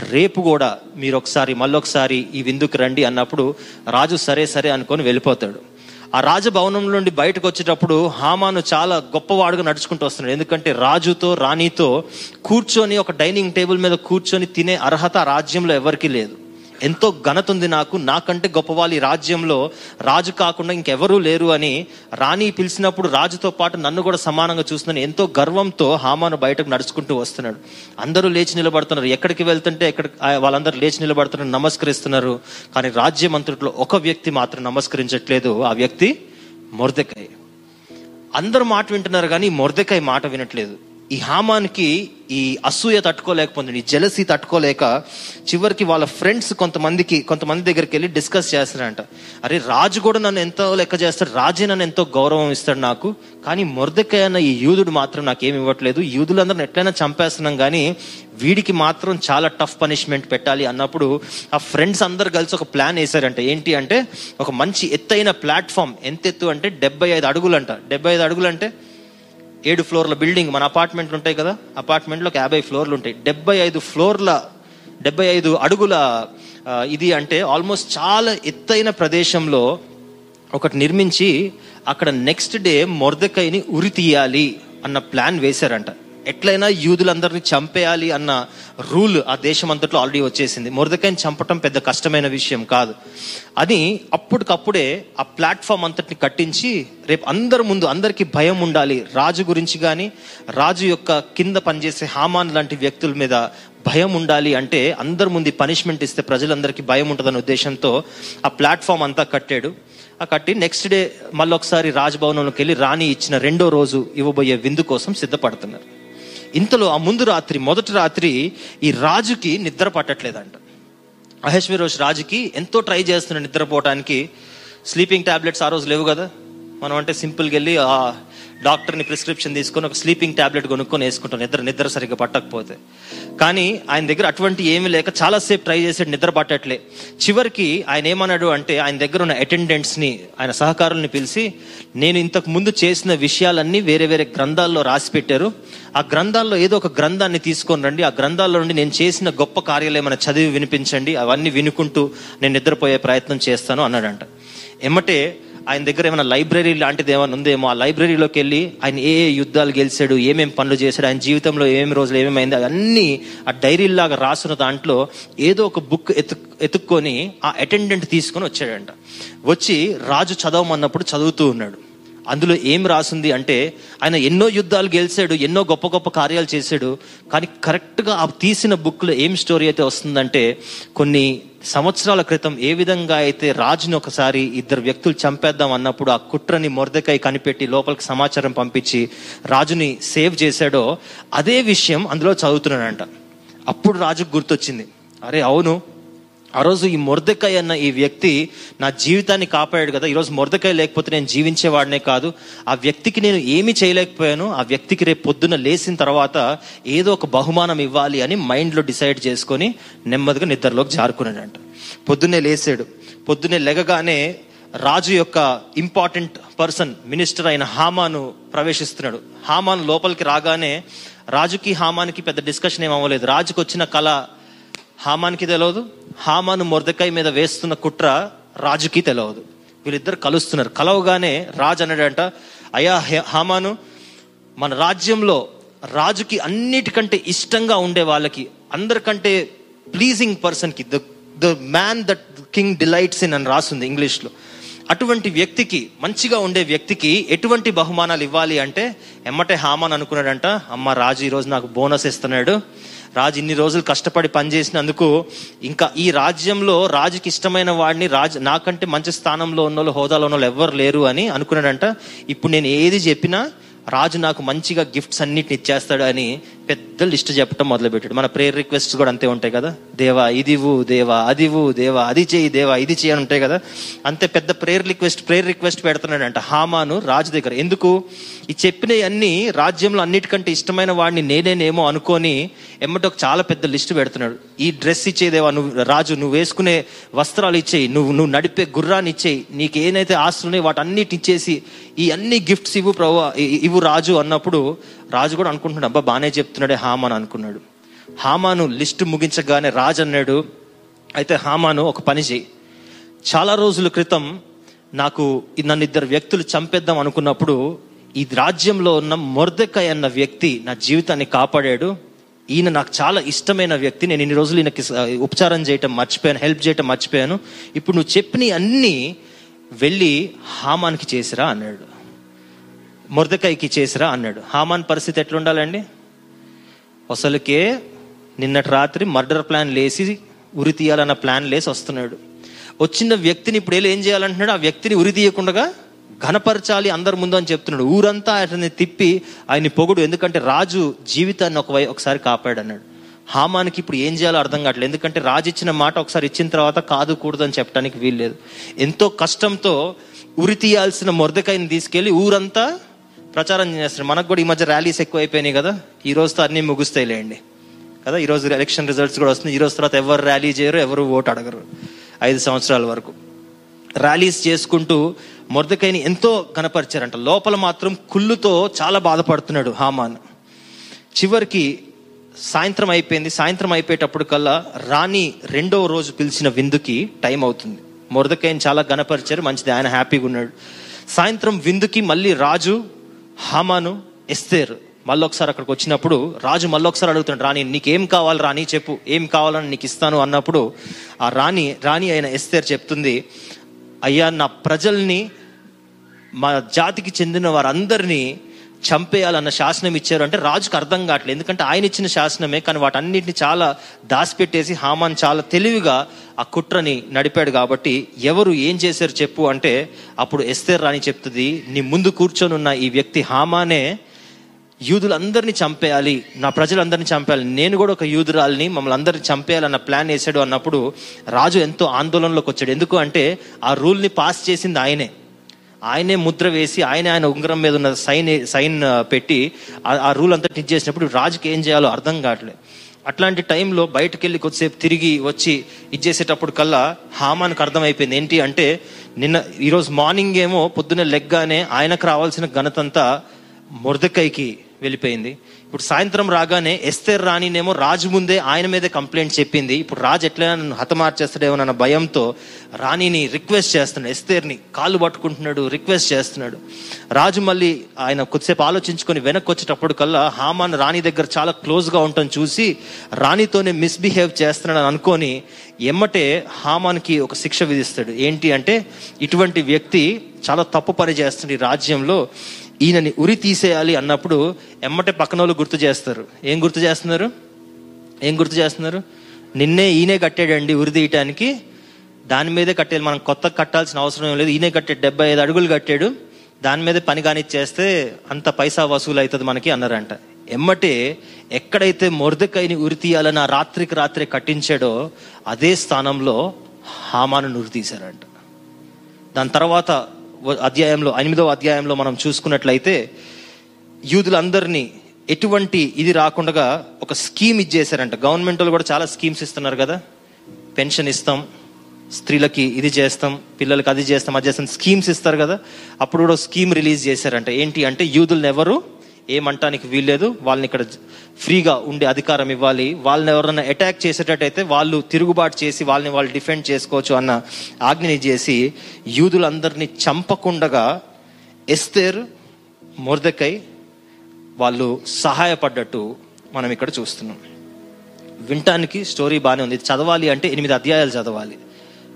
రేపు కూడా మీరు ఒకసారి మళ్ళొకసారి ఈ విందుకు రండి అన్నప్పుడు రాజు సరే సరే అనుకొని వెళ్ళిపోతాడు. ఆ రాజభవనం నుండి బయటకు వచ్చేటప్పుడు హామాను చాలా గొప్పవాడుగా నడుచుకుంటూ వస్తున్నాడు. ఎందుకంటే రాజుతో రాణితో కూర్చొని ఒక డైనింగ్ టేబుల్ మీద కూర్చొని తినే అర్హత రాజ్యంలో ఎవరికీ లేదు. ఎంతో ఘనత ఉంది నాకు. నాకంటే గొప్పవాళ్ళు ఈ రాజ్యంలో రాజు కాకుండా ఇంకెవరూ లేరు అని రాణి పిలిచినప్పుడు రాజుతో పాటు నన్ను కూడా సమానంగా చూస్తున్నాను ఎంతో గర్వంతో హామాను బయటకు నడుచుకుంటూ వస్తున్నాడు. అందరూ లేచి నిలబడుతున్నారు. ఎక్కడికి వెళ్తుంటే ఎక్కడ వాళ్ళందరూ లేచి నిలబడుతున్నారు నమస్కరిస్తున్నారు. కానీ రాజ్యమంత్రుట్లో ఒక వ్యక్తి మాత్రం నమస్కరించట్లేదు. ఆ వ్యక్తి మొర్దెకాయ్. అందరూ మాట వింటున్నారు కానీ మొర్దెకాయ్ మాట వినట్లేదు. ఈ హామాన్కి ఈ అసూయ తట్టుకోలేకపోతుంది ఈ జలసీ తట్టుకోలేక చివరికి వాళ్ళ ఫ్రెండ్స్ కొంతమందికి కొంతమంది దగ్గరికి వెళ్ళి డిస్కస్ చేస్తారంట అరే రాజు కూడా నన్ను ఎంతో లెక్క చేస్తాడు రాజే నన్ను ఎంతో గౌరవం ఇస్తాడు నాకు కానీ మొరదకాయ అన్న ఈ యూదుడు మాత్రం నాకేమి ఇవ్వట్లేదు. యూదులందరిని ఎట్లయినా చంపేస్తున్నాం కానీ వీడికి మాత్రం చాలా టఫ్ పనిష్మెంట్ పెట్టాలి అన్నప్పుడు ఆ ఫ్రెండ్స్ అందరు కలిసి ఒక ప్లాన్ వేశారంట. ఏంటి అంటే ఒక మంచి ఎత్తైన ప్లాట్ఫామ్. ఎంత ఎత్తు అంటే డెబ్బై ఐదు అడుగులంట. డెబ్బై ఐదు అడుగులు అంటే ఏడు ఫ్లోర్ల బిల్డింగ్ మన అపార్ట్మెంట్లు ఉంటాయి కదా అపార్ట్మెంట్లో ఒక యాభై ఫ్లోర్లు ఉంటాయి. డెబ్బై ఐదు ఫ్లోర్ల డెబ్బై ఐదు అడుగుల ఇది అంటే ఆల్మోస్ట్ చాలా ఎత్తైన ప్రదేశంలో ఒకటి నిర్మించి అక్కడ నెక్స్ట్ డే మొరదకాయని ఉరి తీయాలి అన్న ప్లాన్ వేశారంట. ఎట్లయినా యూదులందరినీ చంపేయాలి అన్న రూల్ ఆ దేశం అంతట్లో ఆల్రెడీ వచ్చేసింది. మొరదకాయని చంపటం పెద్ద కష్టమైన విషయం కాదు. అని అప్పటికప్పుడే ఆ ప్లాట్ఫామ్ అంతటిని కట్టించి రేపు అందరి ముందు అందరికీ భయం ఉండాలి. రాజు గురించి కానీ రాజు యొక్క కింద పనిచేసే హామాన్ లాంటి వ్యక్తుల మీద భయం ఉండాలి అంటే అందరి ముందు పనిష్మెంట్ ఇస్తే ప్రజలందరికీ భయం ఉంటుందన్న ఉద్దేశంతో ఆ ప్లాట్ఫామ్ అంతా కట్టాడు. ఆ కట్టి నెక్స్ట్ డే మళ్ళొకసారి రాజభవనంలోకి వెళ్ళి రాణి ఇచ్చిన రెండో రోజు ఇవ్వబోయే విందు కోసం సిద్ధపడుతున్నారు. ఇంతలో ఆ ముందు రాత్రి మొదటి రాత్రి ఈ రాజుకి నిద్ర పట్టట్లేదంట. అహేశ్వరోష్ రాజుకి ఎంతో ట్రై చేస్తున్నాడు నిద్రపోవటానికి స్లీపింగ్ టాబ్లెట్స్ ఆ రోజు లేవు కదా? మనం అంటే సింపుల్గా వెళ్ళి డాక్టర్ని ప్రిస్క్రిప్షన్ తీసుకొని ఒక స్లీపింగ్ టాబ్లెట్ కొనుక్కొని వేసుకుంటాం. నిద్ర నిద్ర సరిగ్గా పట్టకపోతే. కానీ ఆయన దగ్గర అటువంటి ఏమీ లేక చాలాసేపు ట్రై చేసాడు నిద్ర పట్టట్లే. చివరికి ఆయన ఏమన్నాడు అంటే ఆయన దగ్గర ఉన్న అటెండెంట్స్ని ఆయన సహకారుల్ని పిలిచి నేను ఇంతకు ముందు చేసిన విషయాలన్నీ వేరే వేరే గ్రంథాల్లో రాసి పెట్టారు. ఆ గ్రంథాల్లో ఏదో ఒక గ్రంథాన్ని తీసుకొని రండి. ఆ గ్రంథాల్లో నుండి నేను చేసిన గొప్ప కార్యాలు ఏమైనా చదివి వినిపించండి. అవన్నీ వినుకుంటూ నేను నిద్రపోయే ప్రయత్నం చేస్తాను అన్నాడంట. ఎమ్మటే ఆయన దగ్గర ఏమైనా లైబ్రరీ లాంటిది ఏమైనా ఉందేమో ఆ లైబ్రరీలోకి వెళ్ళి ఆయన ఏ ఏ యుద్ధాలు గెలిచాడు ఏమేమి పనులు చేశాడు ఆయన జీవితంలో ఏమేమి రోజులు ఏమేమైంది అవన్నీ ఆ డైరీలాగా రాసిన దాంట్లో ఏదో ఒక బుక్ ఎతు ఎత్తుక్కొని ఆ అటెండెంట్ తీసుకొని వచ్చాడంట. వచ్చి రాజు చదవమన్నప్పుడు చదువుతూ ఉన్నాడు. అందులో ఏం రాసింది అంటే ఆయన ఎన్నో యుద్ధాలు గెలిచాడు ఎన్నో గొప్ప గొప్ప కార్యాలు చేశాడు కానీ కరెక్ట్గా ఆ తీసిన బుక్లో ఏం స్టోరీ అయితే వస్తుందంటే కొన్ని సంవత్సరాల క్రితం ఏ విధంగా అయితే రాజుని ఒకసారి ఇద్దరు వ్యక్తులు చంపేద్దాం అన్నప్పుడు ఆ కుట్రని మొరదకాయ కనిపెట్టి లోపలికి సమాచారం పంపించి రాజుని సేవ్ చేశాడో అదే విషయం అందులో చదువుతున్నాడంట. అప్పుడు రాజుకు గుర్తొచ్చింది. అరే అవును ఆ రోజు ఈ మొరదకాయ అన్న ఈ వ్యక్తి నా జీవితాన్ని కాపాడాడు కదా. ఈరోజు మొరదకాయ లేకపోతే నేను జీవించేవాడినే కాదు. ఆ వ్యక్తికి నేను ఏమి చేయలేకపోయాను. ఆ వ్యక్తికి రేపు పొద్దున్న లేచిన తర్వాత ఏదో ఒక బహుమానం ఇవ్వాలి అని మైండ్లో డిసైడ్ చేసుకొని నెమ్మదిగా నిద్రలోకి జారుకున్నాడంట. పొద్దున్నే లేచాడు పొద్దున్నే లెగగానే రాజు యొక్క ఇంపార్టెంట్ పర్సన్ మినిస్టర్ అయిన హామాను ప్రవేశిస్తున్నాడు. హామాను లోపలికి రాగానే రాజుకి హామానికి పెద్ద డిస్కషన్ ఏం అవ్వలేదు. రాజుకి వచ్చిన కళ హామాన్కి తెలియదు హామాను మొరదకాయ మీద వేస్తున్న కుట్ర రాజుకి తెలియదు వీళ్ళిద్దరు కలుస్తున్నారు. కలవగానే రాజు అన్నాడంట అయ్యా హామాను మన రాజ్యంలో రాజుకి అన్నిటికంటే ఇష్టంగా ఉండే వాళ్ళకి అందరికంటే ప్లీజింగ్ పర్సన్కి the the man that king delights in అని రాసింది ఇంగ్లీష్లో. అటువంటి వ్యక్తికి మంచిగా ఉండే వ్యక్తికి ఎటువంటి బహుమానాలు ఇవ్వాలి అంటే ఎమ్మటే హామాన్ అనుకున్నాడంట అమ్మ రాజు ఈరోజు నాకు బోనస్ ఇస్తున్నాడు. రాజు ఇన్ని రోజులు కష్టపడి పనిచేసినందుకు ఇంకా ఈ రాజ్యంలో రాజుకి ఇష్టమైన వాడిని రాజు నాకంటే మంచి స్థానంలో ఉన్న వాళ్ళు హోదాలో ఉన్న వాళ్ళు ఎవ్వరు లేరు అని అనుకున్నాడంట. ఇప్పుడు నేను ఏది చెప్పినా రాజు నాకు మంచిగా గిఫ్ట్స్ అన్నిటిని ఇచ్చేస్తాడు అని పెద్ద లిస్ట్ చెప్పడం మొదలుపెట్టాడు. మన ప్రేయర్ రిక్వెస్ట్ కూడా అంతే ఉంటాయి కదా. దేవా ఇదివు దేవా అదివు దేవా అది చేయి దేవా ఇది చేయి అని ఉంటాయి కదా. అంతే పెద్ద ప్రేయర్ రిక్వెస్ట్ ప్రేయర్ రిక్వెస్ట్ పెడుతున్నాడంట హామాను రాజు దగ్గర. ఎందుకు? ఈ చెప్పినవన్నీ రాజ్యంలో అన్నిటికంటే ఇష్టమైన వాడిని నేనేనేమో అనుకొని ఎమ్మటి ఒక చాలా పెద్ద లిస్ట్ పెడుతున్నాడు. ఈ డ్రెస్ ఇచ్చేదేవా నువ్వు రాజు నువ్వు వేసుకునే వస్త్రాలు ఇచ్చేయి నువ్వు నువ్వు నడిపే గుర్రాన్ని ఇచ్చేయి నీకు ఏదైతే ఆస్తులు ఉన్నాయో వాటన్నిటి ఇచ్చేసి ఈ అన్ని గిఫ్ట్స్ ఇవ్వు ప్రభు ఇవ్వు రాజు అన్నప్పుడు రాజు కూడా అనుకుంటున్నాడు అబ్బా బాగానే చెప్తున్నాడే హామాన్ అనుకున్నాడు. హామాను లిస్టు ముగించగానే రాజు అన్నాడు అయితే హామాను ఒక పని చేయి చాలా రోజుల క్రితం నాకు ఈ నన్ను ఇద్దరు వ్యక్తులు చంపేద్దాం అనుకున్నప్పుడు ఈ రాజ్యంలో ఉన్న మొర్దెకాయ్ అన్న వ్యక్తి నా జీవితాన్ని కాపాడాడు. ఈయన నాకు చాలా ఇష్టమైన వ్యక్తి. నేను ఇన్ని రోజులు ఈయనకి ఉపచారం చేయటం మర్చిపోయాను హెల్ప్ చేయటం మర్చిపోయాను. ఇప్పుడు నువ్వు చెప్పిన అన్నీ వెళ్ళి హామానికి చేసిరా అన్నాడు. మొర్దకాయకి చేసిరా అన్నాడు. హామాన్ పరిస్థితి ఎట్లుండాలండి? అసలుకే నిన్నటి రాత్రి మర్డర్ ప్లాన్ లేసి ఉరి తీయాలన్న ప్లాన్ లేసి వస్తున్నాడు. వచ్చిన వ్యక్తిని ఇప్పుడు ఏం చేయాలంటున్నాడు? ఆ వ్యక్తిని ఉరి తీయకుండా ఘనపరచాలి అందరి ముందు అని చెప్తున్నాడు. ఊరంతా అతన్ని తిప్పి ఆయన్ని పొగుడు ఎందుకంటే రాజు జీవితాన్ని ఒక వై- ఒకసారి కాపాడు అన్నాడు హామానికి ఇప్పుడు ఏం చేయాలో అర్థం కావట్లేదు. ఎందుకంటే రాజు ఇచ్చిన మాట ఒకసారి ఇచ్చిన తర్వాత కాదు కూడదు అని చెప్పడానికి వీల్లేదు. ఎంతో కష్టంతో ఉరి తీయాల్సిన మొరదకాయని తీసుకెళ్ళి ఊరంతా ప్రచారం చేస్తారు మనకు కూడా ఈ మధ్య ర్యాలీస్ ఎక్కువ అయిపోయినాయి కదా. ఈ రోజుతో ముగుస్తాయి ముగుస్తాయిలేండి కదా ఈరోజు ఎలక్షన్ రిజల్ట్స్ కూడా వస్తుంది ఈ రోజు తర్వాత ఎవరు ర్యాలీ చేయరు ఎవరు ఓటు అడగరు. ఐదు సంవత్సరాల వరకు. ర్యాలీస్ చేసుకుంటూ మొరదకాయని ఎంతో కనపరిచారంట. లోపల మాత్రం కుళ్ళుతో చాలా బాధపడుతున్నాడు హామాన్. చివరికి సాయంత్రం అయిపోయింది. సాయంత్రం అయిపోయేటప్పుడు కల్లా రాణి రెండవ రోజు పిలిచిన విందుకి టైం అవుతుంది. మురదకాయని చాలా గనపరిచారు మంచిది. ఆయన హ్యాపీగా ఉన్నాడు. సాయంత్రం విందుకి మళ్ళీ రాజు హామాను ఎస్తేర్. మళ్ళొకసారి అక్కడికి వచ్చినప్పుడు రాజు మళ్ళొకసారి ఒకసారి రాణి నీకేం కావాలి రాణి చెప్పు ఏం కావాలని నీకు ఇస్తాను అన్నప్పుడు ఆ రాణి రాణి అయిన ఎస్తేర్ చెప్తుంది అయ్యా నా ప్రజల్ని మా జాతికి చెందిన వారందరినీ చంపేయాలన్న శాసనం ఇచ్చారు అంటే రాజుకు అర్థం కావట్లేదు. ఎందుకంటే ఆయన ఇచ్చిన శాసనమే కానీ వాటన్నిటిని చాలా దాచిపెట్టేసి హామాన్ చాలా తెలివిగా ఆ కుట్రని నడిపాడు కాబట్టి ఎవరు ఏం చేశారు చెప్పు అంటే అప్పుడు ఎస్తేర్ రాణి చెప్తుంది నీ ముందు కూర్చొని ఉన్న ఈ వ్యక్తి హామానే యూదులందరినీ చంపేయాలి నా ప్రజలందరినీ చంపేయాలి నేను కూడా ఒక యూదురాల్ని మమ్మల్ని అందరినీ చంపేయాలన్న ప్లాన్ వేసాడు అన్నప్పుడు రాజు ఎంతో ఆందోళనలోకి వచ్చాడు. ఎందుకు అంటే ఆ రూల్ని పాస్ చేసింది ఆయనే. ఆయనే ముద్ర వేసి ఆయన ఆయన ఉంగరం మీద ఉన్న సైన్ సైన్ పెట్టి ఆ- రూల్ అంతా టిచ్ చేసినప్పుడు రాజుకి ఏం చేయాలో అర్థం కావట్లేదు అట్లాంటి టైంలో బయటకు వెళ్ళి కొద్దిసేపు తిరిగి వచ్చి ఇచ్చేసేటప్పుడు కల్లా హామానికి అర్థమైపోయింది. ఏంటి అంటే నిన్న ఈరోజు మార్నింగ్ ఏమో పొద్దున్న లెగ్గానే ఆయనకు రావాల్సిన ఘనతంతా మొరదకైకి వెళ్ళిపోయింది. ఇప్పుడు సాయంత్రం రాగానే ఎస్తేర్ రాణినేమో రాజు ముందే ఆయన మీదే కంప్లైంట్ చెప్పింది. ఇప్పుడు రాజు ఎట్లయినా నన్ను హతమార్చేస్తాడేమోనన్న భయంతో రాణిని రిక్వెస్ట్ చేస్తున్నాడు. ఎస్తేర్ని కాళ్ళు పట్టుకుంటున్నాడు రిక్వెస్ట్ చేస్తున్నాడు. రాజు మళ్ళీ ఆయన కొద్దిసేపు ఆలోచించుకొని వెనక్కి వచ్చేటప్పుడు కల్లా హామాన్ రాణి దగ్గర చాలా క్లోజ్గా ఉండటం చూసి రాణితోనే మిస్బిహేవ్ చేస్తున్నాడని అనుకొని ఎమ్మటే హామాన్కి ఒక శిక్ష విధిస్తాడు. ఏంటి అంటే ఇటువంటి వ్యక్తి చాలా తప్పు పని చేస్తుంది రాజ్యంలో. ఈయనని ఉరి తీసేయాలి అన్నప్పుడు ఎమ్మటే పక్కన వాళ్ళు గుర్తు చేస్తారు. ఏం గుర్తు చేస్తున్నారు? ఏం గుర్తు చేస్తున్నారు? నిన్నే ఈయనే కట్టాడండి ఉరి తీయటానికి. దాని మీదే కట్టేది మనం కొత్త కట్టాల్సిన అవసరం ఏం లేదు. ఈయనే కట్టాడు డెబ్బై ఐదు అడుగులు కట్టాడు. దాని మీదే పని కానిచ్చేస్తే అంత పైసా వసూలు అవుతుంది మనకి అన్నారంట. ఎమ్మటే ఎక్కడైతే మురదకాయని ఉరి తీయాలని ఆ రాత్రికి రాత్రే కట్టించాడో అదే స్థానంలో హామాను ఉరి తీశారంట. దాని తర్వాత అధ్యాయంలో ఎనిమిదవ అధ్యాయంలో మనం చూసుకున్నట్లయితే యూదులందరినీ ఎటువంటి ఇది రాకుండా ఒక స్కీమ్ ఇచ్చేసారంట గవర్నమెంట్ వాళ్ళు కూడా చాలా స్కీమ్స్ ఇస్తున్నారు కదా. పెన్షన్ ఇస్తాం స్త్రీలకి ఇది చేస్తాం పిల్లలకి అది చేస్తాం అది చేస్తాం స్కీమ్స్ ఇస్తారు కదా. అప్పుడు కూడా స్కీమ్ రిలీజ్ చేశారంట. ఏంటి అంటే యూదులను ఎవరు ఏమంటానికి వీల్లేదు. వాళ్ళని ఇక్కడ ఫ్రీగా ఉండే అధికారం ఇవ్వాలి. వాళ్ళని ఎవరైనా అటాక్ చేసేటట్టయితే వాళ్ళు తిరుగుబాటు చేసి వాళ్ళని వాళ్ళు డిఫెండ్ చేసుకోవచ్చు అన్న ఆజ్ఞని చేసి యూదులందరినీ చంపకుండగా ఎస్తేర్ మొర్దకై వాళ్ళు సహాయపడ్డట్టు మనం ఇక్కడ చూస్తున్నాం. వినటానికి స్టోరీ బాగానే ఉంది. చదవాలి అంటే ఎనిమిది అధ్యాయాలు చదవాలి.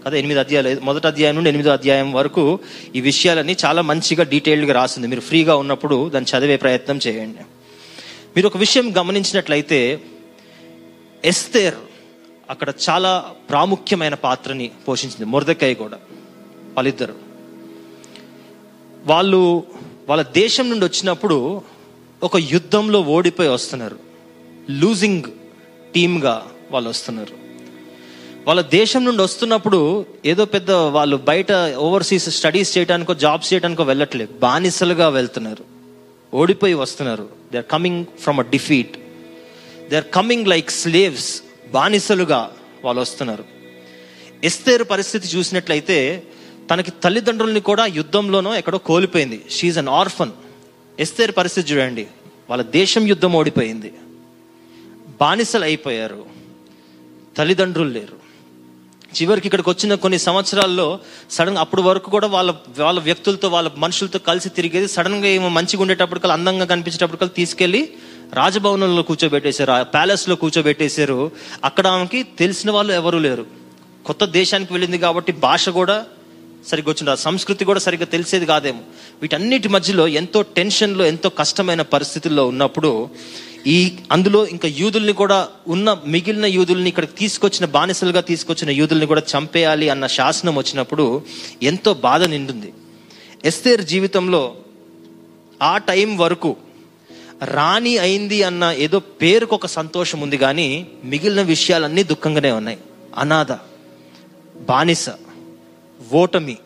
కదా ఎనిమిది అధ్యాయాలు మొదటి అధ్యాయం నుండి ఎనిమిదో అధ్యాయం వరకు ఈ విషయాలన్నీ చాలా మంచిగా డీటెయిల్డ్గా రాసింది మీరు ఫ్రీగా ఉన్నప్పుడు దాన్ని చదివే ప్రయత్నం చేయండి. మీరు ఒక విషయం గమనించినట్లయితే ఎస్తేర్ అక్కడ చాలా ప్రాముఖ్యమైన పాత్రని పోషించింది. మొరదకాయ కూడా వాళ్ళిద్దరు. వాళ్ళు వాళ్ళ దేశం నుండి వచ్చినప్పుడు ఒక యుద్ధంలో ఓడిపోయి వస్తున్నారు. లూజింగ్ టీమ్గా వాళ్ళు వస్తున్నారు. వాళ్ళ దేశం నుండి వస్తున్నప్పుడు ఏదో పెద్ద వాళ్ళు బయట ఓవర్సీస్ స్టడీస్ చేయడానికో జాబ్స్ చేయడానికో వెళ్ళట్లేదు. బానిసలుగా వెళ్తున్నారు. ఓడిపోయి వస్తున్నారు. They are coming from a defeat they are coming like slaves బానిసలుగా వాళ్ళు వస్తున్నారు. ఎస్తేరు పరిస్థితి చూసినట్లయితే తనకి తల్లిదండ్రుల్ని కూడా యుద్ధంలోనో ఎక్కడో కోల్పోయింది. షీఈ్ అన్ ఆర్ఫన్ ఎస్తేరు పరిస్థితి చూడండి. వాళ్ళ దేశం యుద్ధం ఓడిపోయింది. బానిసలు అయిపోయారు. తల్లిదండ్రులు లేరు. చివరికి ఇక్కడికి వచ్చిన కొన్ని సంవత్సరాల్లో సడన్ అప్పుడు వరకు కూడా వాళ్ళ వాళ్ళ వ్యక్తులతో వాళ్ళ మనుషులతో కలిసి తిరిగేది సడన్గా ఏమో మంచిగా ఉండేటప్పటికల్లా అందంగా కనిపించేటప్పటికల్లా తీసుకెళ్ళి రాజభవనంలో కూర్చోబెట్టేశారు. ఆ ప్యాలెస్లో కూర్చోబెట్టేశారు. అక్కడ ఆమెకి తెలిసిన వాళ్ళు ఎవరూ లేరు. కొత్త దేశానికి వెళ్ళింది కాబట్టి భాష కూడా సరిగ్గా వచ్చింది. ఆ సంస్కృతి కూడా సరిగ్గా తెలిసేది కాదేమో. వీటన్నిటి మధ్యలో ఎంతో టెన్షన్లో ఎంతో కష్టమైన పరిస్థితుల్లో ఉన్నప్పుడు ఈ అందులో ఇంకా యూదుల్ని కూడా ఉన్న మిగిలిన యూదుల్ని ఇక్కడ తీసుకొచ్చిన బానిసలుగా తీసుకొచ్చిన యూదుల్ని కూడా చంపేయాలి అన్న శాసనం వచ్చినప్పుడు ఎంతో బాధ నిండుంది. ఎస్తేర్ జీవితంలో ఆ టైం వరకు రాణి అయింది అన్న ఏదో పేరుకు ఒక సంతోషం ఉంది కానీ మిగిలిన విషయాలన్నీ దుఃఖంగానే ఉన్నాయి. అనాథ బానిస ఓటమి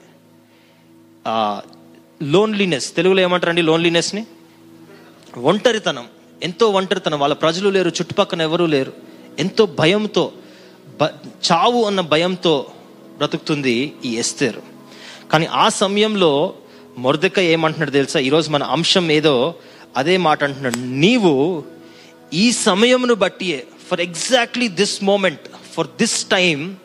లోన్లీనెస్ తెలుగులో ఏమంటారండి లోన్లీనెస్ని ఒంటరితనం. ఎంతో ఒంటరితనం. వాళ్ళ ప్రజలు లేరు చుట్టుపక్కన ఎవరూ లేరు. ఎంతో భయంతో బ చావు అన్న భయంతో బ్రతుకుతుంది ఈ ఎస్తేరు. కానీ ఆ సమయంలో మొరదక ఏమంటున్నాడు తెలుసా? ఈరోజు మన అంశం ఏదో అదే మాట అంటున్నాడు. నీవు ఈ సమయమును బట్టియే for exactly this moment for this time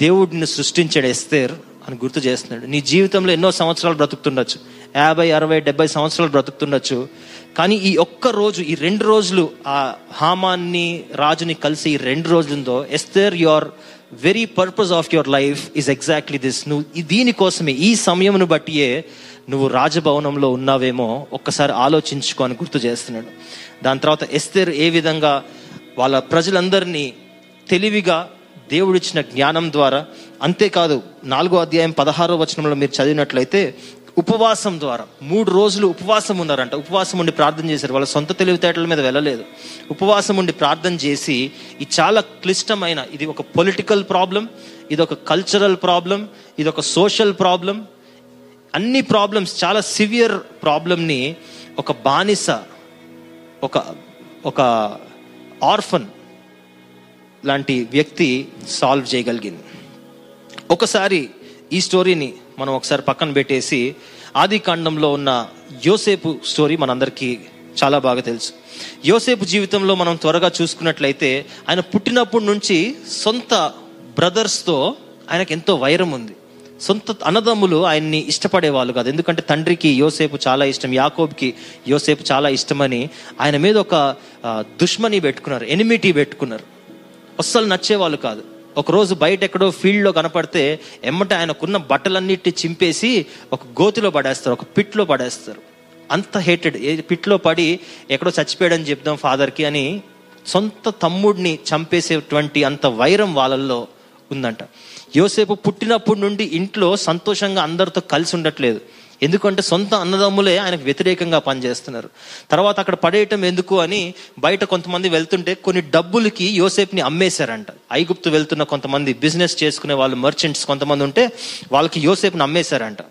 దేవుడిని సృష్టించాడు ఎస్తేర్ అని గుర్తు చేస్తున్నాడు. నీ జీవితంలో ఎన్నో సంవత్సరాలు బ్రతుకుతుండొచ్చు. యాభై అరవై డెబ్బై సంవత్సరాలు బ్రతుకుతుండొచ్చు. కానీ ఈ ఒక్క రోజు ఈ రెండు రోజులు ఆ హామాన్ని రాజుని కలిసి ఈ రెండు రోజులుందో Esther your very purpose of your life is exactly this. నువ్వు దీనికోసమే ఈ సమయమును బట్టియే నువ్వు రాజభవనంలో ఉన్నావేమో ఒక్కసారి ఆలోచించుకో అని గుర్తు చేస్తున్నాడు. దాని తర్వాత ఎస్తేర్ ఏ విధంగా వాళ్ళ ప్రజలందరినీ తెలివిగా దేవుడిచ్చిన జ్ఞానం ద్వారా అంతేకాదు నాలుగో అధ్యాయం పదహారో వచనంలో మీరు చదివినట్లయితే ఉపవాసం ద్వారా. మూడు రోజులు ఉపవాసం ఉన్నారంట. ఉపవాసం ఉండి ప్రార్థన చేశారు. వాళ్ళ సొంత తెలివితేటల మీద వెళ్ళలేదు. ఉపవాసం ఉండి ప్రార్థన చేసి ఈ చాలా క్లిష్టమైన ఇది ఒక పొలిటికల్ ప్రాబ్లం ఇది ఒక కల్చరల్ ప్రాబ్లం ఇది ఒక సోషల్ ప్రాబ్లం అన్ని ప్రాబ్లమ్స్ చాలా సివియర్ ప్రాబ్లమ్ని ఒక బానిస ఒక ఒక ఆర్ఫన్ లాంటి వ్యక్తి సాల్వ్ చేయగలిగింది. ఒకసారి ఈ స్టోరీని మనం ఒకసారి పక్కన పెట్టేసి ఆది కాండంలో ఉన్న యోసేపు స్టోరీ మనందరికీ చాలా బాగా తెలుసు. యోసేపు జీవితంలో మనం త్వరగా చూసుకున్నట్లయితే ఆయన పుట్టినప్పటి నుంచి సొంత బ్రదర్స్తో ఆయనకు ఎంతో వైరం ఉంది. సొంత అన్నదమ్ములు ఆయన్ని ఇష్టపడేవాళ్ళు కాదు. ఎందుకంటే తండ్రికి యోసేపు చాలా ఇష్టం యాకోబ్కి యోసేపు చాలా ఇష్టమని ఆయన మీద ఒక దుష్మని పెట్టుకున్నారు ఎనిమిటీ పెట్టుకున్నారు. అస్సలు నచ్చేవాళ్ళు కాదు. ఒకరోజు బయట ఎక్కడో ఫీల్డ్లో కనపడితే ఎమ్మట ఆయనకున్న బట్టలన్నిటి చింపేసి ఒక గోతిలో పడేస్తారు ఒక పిట్లో పడేస్తారు. అంత హేటెడ్ పిట్లో పడి ఎక్కడో చచ్చిపోయాడని చెప్దాం ఫాదర్కి అని సొంత తమ్ముడిని చంపేసేటువంటి అంత వైరం వాళ్ళల్లో ఉందంట. యోసేపు పుట్టినప్పటి నుండి ఇంట్లో సంతోషంగా అందరితో కలిసి ఉండట్లేదు. ఎందుకంటే సొంత అన్నదమ్ములే ఆయనకు వ్యతిరేకంగా పనిచేస్తున్నారు. తర్వాత అక్కడ పడేయటం ఎందుకు అని బయట కొంతమంది వెళ్తుంటే కొన్ని డబ్బులకి యోసేపుని అమ్మేశారంట. ఐగుప్తు వెళ్తున్న కొంతమంది బిజినెస్ చేసుకునే వాళ్ళు మర్చెంట్స్ కొంతమంది ఉంటే వాళ్ళకి యోసేపుని అమ్మేశారంట.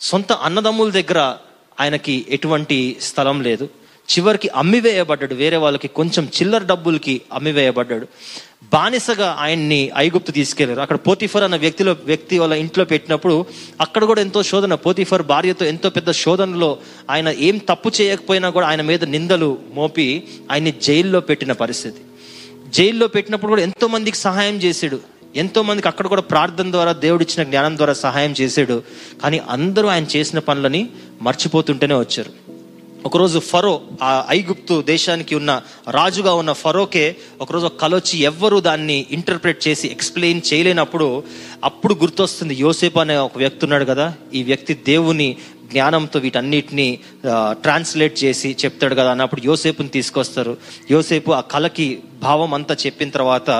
సొంత అన్నదమ్ముల దగ్గర ఆయనకి ఎటువంటి స్థలం లేదు. చివరికి అమ్మివేయబడ్డాడు. వేరే వాళ్ళకి కొంచెం చిల్లర డబ్బులకి అమ్మివేయబడ్డాడు. బానిసగా ఆయన్ని ఐగుప్తు తీసుకెళ్ళారు. అక్కడ పోతిఫర్ అన్న వ్యక్తిలో వ్యక్తి వాళ్ళ ఇంట్లో పెట్టినప్పుడు అక్కడ కూడా ఎంతో శోధన పోతిఫర్ భార్యతో ఎంతో పెద్ద శోధనలో ఆయన ఏం తప్పు చేయకపోయినా కూడా ఆయన మీద నిందలు మోపి ఆయన్ని జైల్లో పెట్టిన పరిస్థితి. జైల్లో పెట్టినప్పుడు కూడా ఎంతో మందికి సహాయం చేశాడు. ఎంతో మందికి అక్కడ కూడా ప్రార్థన ద్వారా దేవుడిచ్చిన జ్ఞానం ద్వారా సహాయం చేశాడు. కానీ అందరూ ఆయన చేసిన పనులని మర్చిపోతుంటేనే వచ్చారు. ఒకరోజు ఫరో ఆ ఐగుప్తు దేశానికి ఉన్న రాజుగా ఉన్న ఫరోకే ఒకరోజు ఒక కలొచ్చి ఎవ్వరు దాన్ని ఇంటర్ప్రిట్ చేసి ఎక్స్ప్లెయిన్ చేయలేనప్పుడు అప్పుడు గుర్తొస్తుంది యోసేపు అనే ఒక వ్యక్తి ఉన్నాడు కదా ఈ వ్యక్తి దేవుని జ్ఞానంతో వీటన్నిటిని ట్రాన్స్లేట్ చేసి చెప్తాడు కదా అన్నప్పుడు యోసేపుని తీసుకొస్తారు. యోసేపు ఆ కళకి భావం అంతా చెప్పిన తర్వాత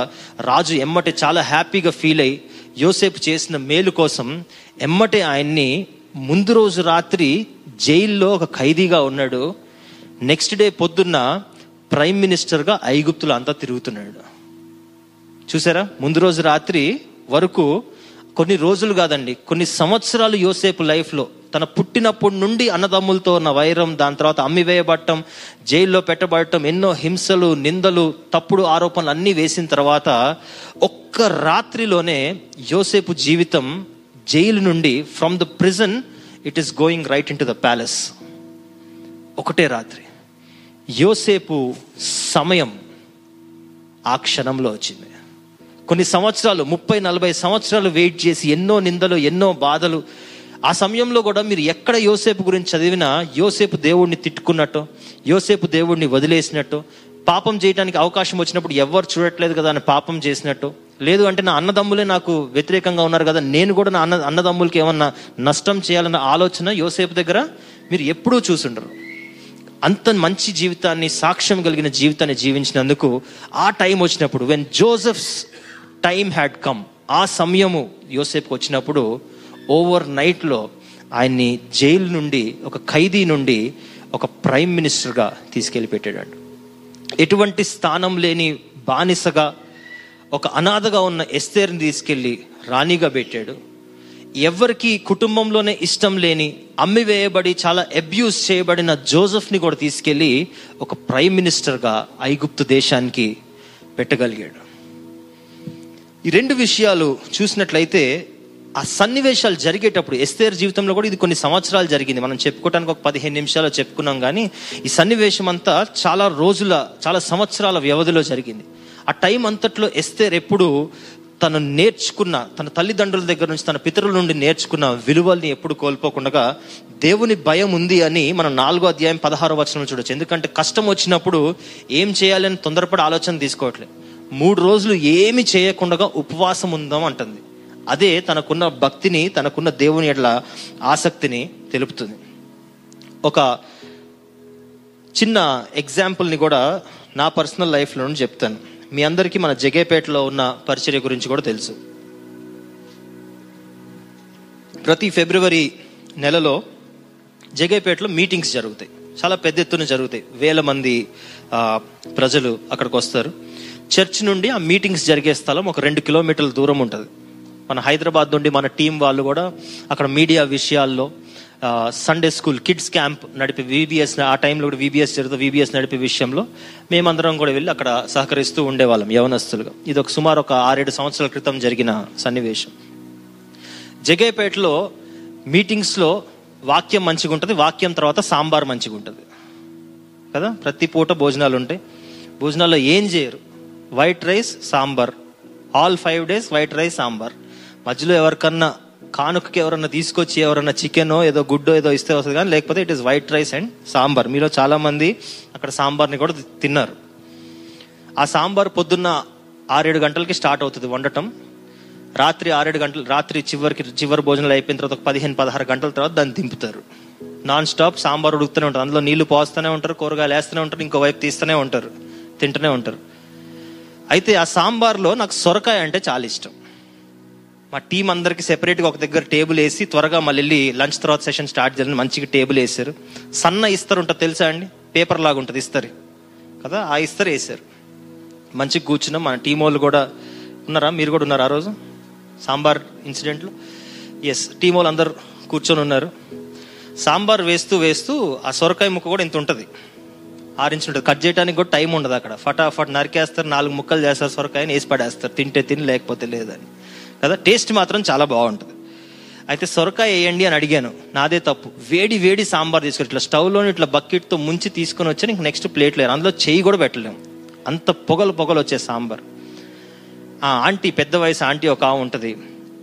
రాజు ఎమ్మటే చాలా హ్యాపీగా ఫీల్ అయ్యి యోసేపు చేసిన మేలు కోసం ఎమ్మటే ఆయన్ని ముందు రోజు రాత్రి జైల్లో ఒక ఖైదీగా ఉన్నాడు. నెక్స్ట్ డే పొద్దున్న ప్రైమ్ మినిస్టర్గా ఐగుప్తులు అంతా తిరుగుతున్నాడు. చూసారా? ముందు రోజు రాత్రి వరకు కొన్ని రోజులు కాదండి కొన్ని సంవత్సరాలు యోసేపు లైఫ్లో తన పుట్టినప్పటి నుండి అన్నదమ్ములతో ఉన్న వైరం దాని తర్వాత అమ్మివేయబడటం జైల్లో పెట్టబడటం ఎన్నో హింసలు నిందలు తప్పుడు ఆరోపణలు అన్నీ వేసిన తర్వాత ఒక్క రాత్రిలోనే యోసేపు జీవితం జైలు నుండి from the prison it is going right into the palace ఒకటే రాత్రి. యోసేపు సమయం ఆ క్షణంలో వచ్చింది. కొన్ని సంవత్సరాలు ముప్పై నలభై సంవత్సరాలు వెయిట్ చేసి ఎన్నో నిందలు ఎన్నో బాధలు. ఆ సమయంలో కూడా మీరు ఎక్కడ యోసేపు గురించి చదివినా యోసేపు దేవుడిని తిట్టుకున్నట్టు యోసేపు దేవుడిని వదిలేసినట్టు పాపం చేయడానికి అవకాశం వచ్చినప్పుడు ఎవరు చూడట్లేదు కదా అని పాపం చేసినట్టు. లేదు అంటే నా అన్నదమ్ములే నాకు వ్యతిరేకంగా ఉన్నారు కదా నేను కూడా నా అన్న అన్నదమ్ములకి ఏమన్నా నష్టం చేయాలన్న ఆలోచన యోసేపు దగ్గర మీరు ఎప్పుడూ చూసుండరు. అంత మంచి జీవితాన్ని సాక్ష్యం కలిగిన జీవితాన్ని జీవించినందుకు ఆ టైం వచ్చినప్పుడు when Joseph's time had come ఆ సమయము యోసేపుకి వచ్చినప్పుడు ఓవర్ నైట్లో ఆయన్ని జైలు నుండి ఒక ఖైదీ నుండి ఒక ప్రైమ్ మినిస్టర్గా తీసుకెళ్ళి పెట్టాడు ఎటువంటి స్థానం లేని బానిసగా ఒక అనాథగా ఉన్న ఎస్తేర్ని తీసుకెళ్ళి రాణిగా పెట్టాడు. ఎవరికి కుటుంబంలోనే ఇష్టం లేని అమ్మివేయబడి చాలా అబ్యూస్ చేయబడిన జోసెఫ్ని కూడా తీసుకెళ్ళి ఒక ప్రైమ్ మినిస్టర్గా ఐగుప్తు దేశానికి పెట్టగలిగాడు. ఈ రెండు విషయాలు చూసినట్లయితే ఆ సన్నివేశాలు జరిగేటప్పుడు ఎస్తేర్ జీవితంలో కూడా ఇది కొన్ని సంవత్సరాలు జరిగింది. మనం చెప్పుకోవడానికి ఒక పదిహేను నిమిషాలు చెప్పుకున్నాం కానీ ఈ సన్నివేశం అంతా చాలా రోజుల చాలా సంవత్సరాల వ్యవధిలో జరిగింది. ఆ టైం అంతట్లో ఎస్తేర్ ఎప్పుడు తను నేర్చుకున్న తన తల్లిదండ్రుల దగ్గర నుంచి తన పితరుల నుండి నేర్చుకున్న విలువల్ని ఎప్పుడు కోల్పోకుండా దేవుని భయం ఉంది అని మనం నాలుగో అధ్యాయం పదహారో వచనం చూడొచ్చు. ఎందుకంటే కష్టం వచ్చినప్పుడు ఏం చేయాలని తొందరపడి ఆలోచన తీసుకోవట్లేదు. మూడు రోజులు ఏమి చేయకుండా ఉపవాసం ఉందాం అంటుంది. అదే తనకున్న భక్తిని తనకున్న దేవుని ఎట్ల ఆసక్తిని తెలుపుతుంది. ఒక చిన్న ఎగ్జాంపుల్ని కూడా నా పర్సనల్ లైఫ్లో నుండి చెప్తాను. మీ అందరికీ మన జగేపేటలో ఉన్న పరిచర్య గురించి కూడా తెలుసు. ప్రతి ఫిబ్రవరి నెలలో జగేపేటలో మీటింగ్స్ జరుగుతాయి. చాలా పెద్ద ఎత్తున జరుగుతాయి. వేల మంది ప్రజలు అక్కడికి వస్తారు. చర్చ్ నుండి ఆ మీటింగ్స్ జరిగే స్థలం ఒక రెండు కిలోమీటర్ల దూరం ఉంటుంది. మన హైదరాబాద్ నుండి మన టీం వాళ్ళు కూడా అక్కడ మీడియా విషయాల్లో సండే స్కూల్ కిడ్స్ క్యాంప్ నడిపే విబిఎస్ ఆ టైంలో కూడా విబిఎస్ జరుగుతుంది విబిఎస్ నడిపే విషయంలో మేమందరం కూడా వెళ్ళి అక్కడ సహకరిస్తూ ఉండేవాళ్ళం యవనస్తులుగా. ఇది ఒక సుమారు ఒక ఆరేడు సంవత్సరాల క్రితం జరిగిన సన్నివేశం. జగేపేటలో మీటింగ్స్లో వాక్యం మంచిగా ఉంటుంది వాక్యం తర్వాత సాంబార్ మంచిగా ఉంటుంది కదా? ప్రతి పూట భోజనాలు ఉంటాయి భోజనాల్లో ఏం చేయరు? White rice sambar. All five days white rice sambar. మధ్యలో ఎవరికన్నా కానుకకి ఎవరన్నా తీసుకొచ్చి ఎవరన్నా చికెనో ఏదో గుడ్డో ఏదో ఇస్తే వస్తుంది కానీ లేకపోతే it is white rice and sambar. మీలో చాలా మంది అక్కడ సాంబార్ని కూడా తిన్నారు. ఆ సాంబార్ పొద్దున్న ఆరేడు గంటలకి స్టార్ట్ అవుతుంది వండటం. రాత్రి ఆరేడు గంటలు రాత్రి చివరికి చివరి భోజనాలు అయిపోయిన తర్వాత ఒక పదిహేను పదహారు గంటల తర్వాత దాన్ని దింపుతారు. నాన్ స్టాప్ సాంబార్ ఉడుకుతూనే ఉంటారు అందులో నీళ్ళు పోస్తూనే ఉంటారు కూరగాయలు వేస్తూనే ఉంటారు ఇంకో వైపు తీస్తూనే ఉంటారు తింటూనే ఉంటారు. అయితే ఆ సాంబార్లో నాకు సొరకాయ అంటే చాలా ఇష్టం. మా టీం అందరికి సెపరేట్గా ఒక దగ్గర టేబుల్ వేసి త్వరగా మళ్ళీ వెళ్ళి లంచ్ తర్వాత సెషన్ స్టార్ట్ చేయాలని మంచిగా టేబుల్ వేసారు సన్న ఇస్తారు ఉంటుంది తెలుసా అండి? పేపర్ లాగా ఉంటుంది ఇస్తారు. కదా ఆ ఇస్తారు వేసారు మంచిగా కూర్చున్నాం. మన టీం వాళ్ళు కూడా ఉన్నారా? మీరు కూడా ఉన్నారు ఆ రోజు? సాంబార్ ఇన్సిడెంట్లో ఎస్ టీం వాళ్ళు అందరు కూర్చొని ఉన్నారు. సాంబార్ వేస్తూ వేస్తూ ఆ సొరకాయ ముక్క కూడా ఇంత ఉంటుంది. ఆరించి ఉంటుంది. కట్ చేయడానికి కూడా టైం ఉండదు అక్కడ. ఫటాఫట్ నరికేస్తారు నాలుగు ముక్కలు చేస్తారు సొరకాయని వేసి పడేస్తారు. తింటే తిని లేకపోతే లేదని. కదా? టేస్ట్ మాత్రం చాలా బాగుంటుంది. అయితే సొరకాయ వేయండి అని అడిగాను. నాదే తప్పు. వేడి వేడి సాంబార్ తీసుకొని ఇట్లా స్టవ్లోని ఇట్లా బకెట్తో ముంచి తీసుకొని వచ్చి ఇంక నెక్స్ట్ ప్లేట్ లేదు. అందులో చెయ్యి కూడా పెట్టలేము అంత పొగలు పొగలు వచ్చే సాంబార్. ఆ ఆంటీ పెద్ద వయసు ఆంటీ ఒక ఆమె ఉంటుంది.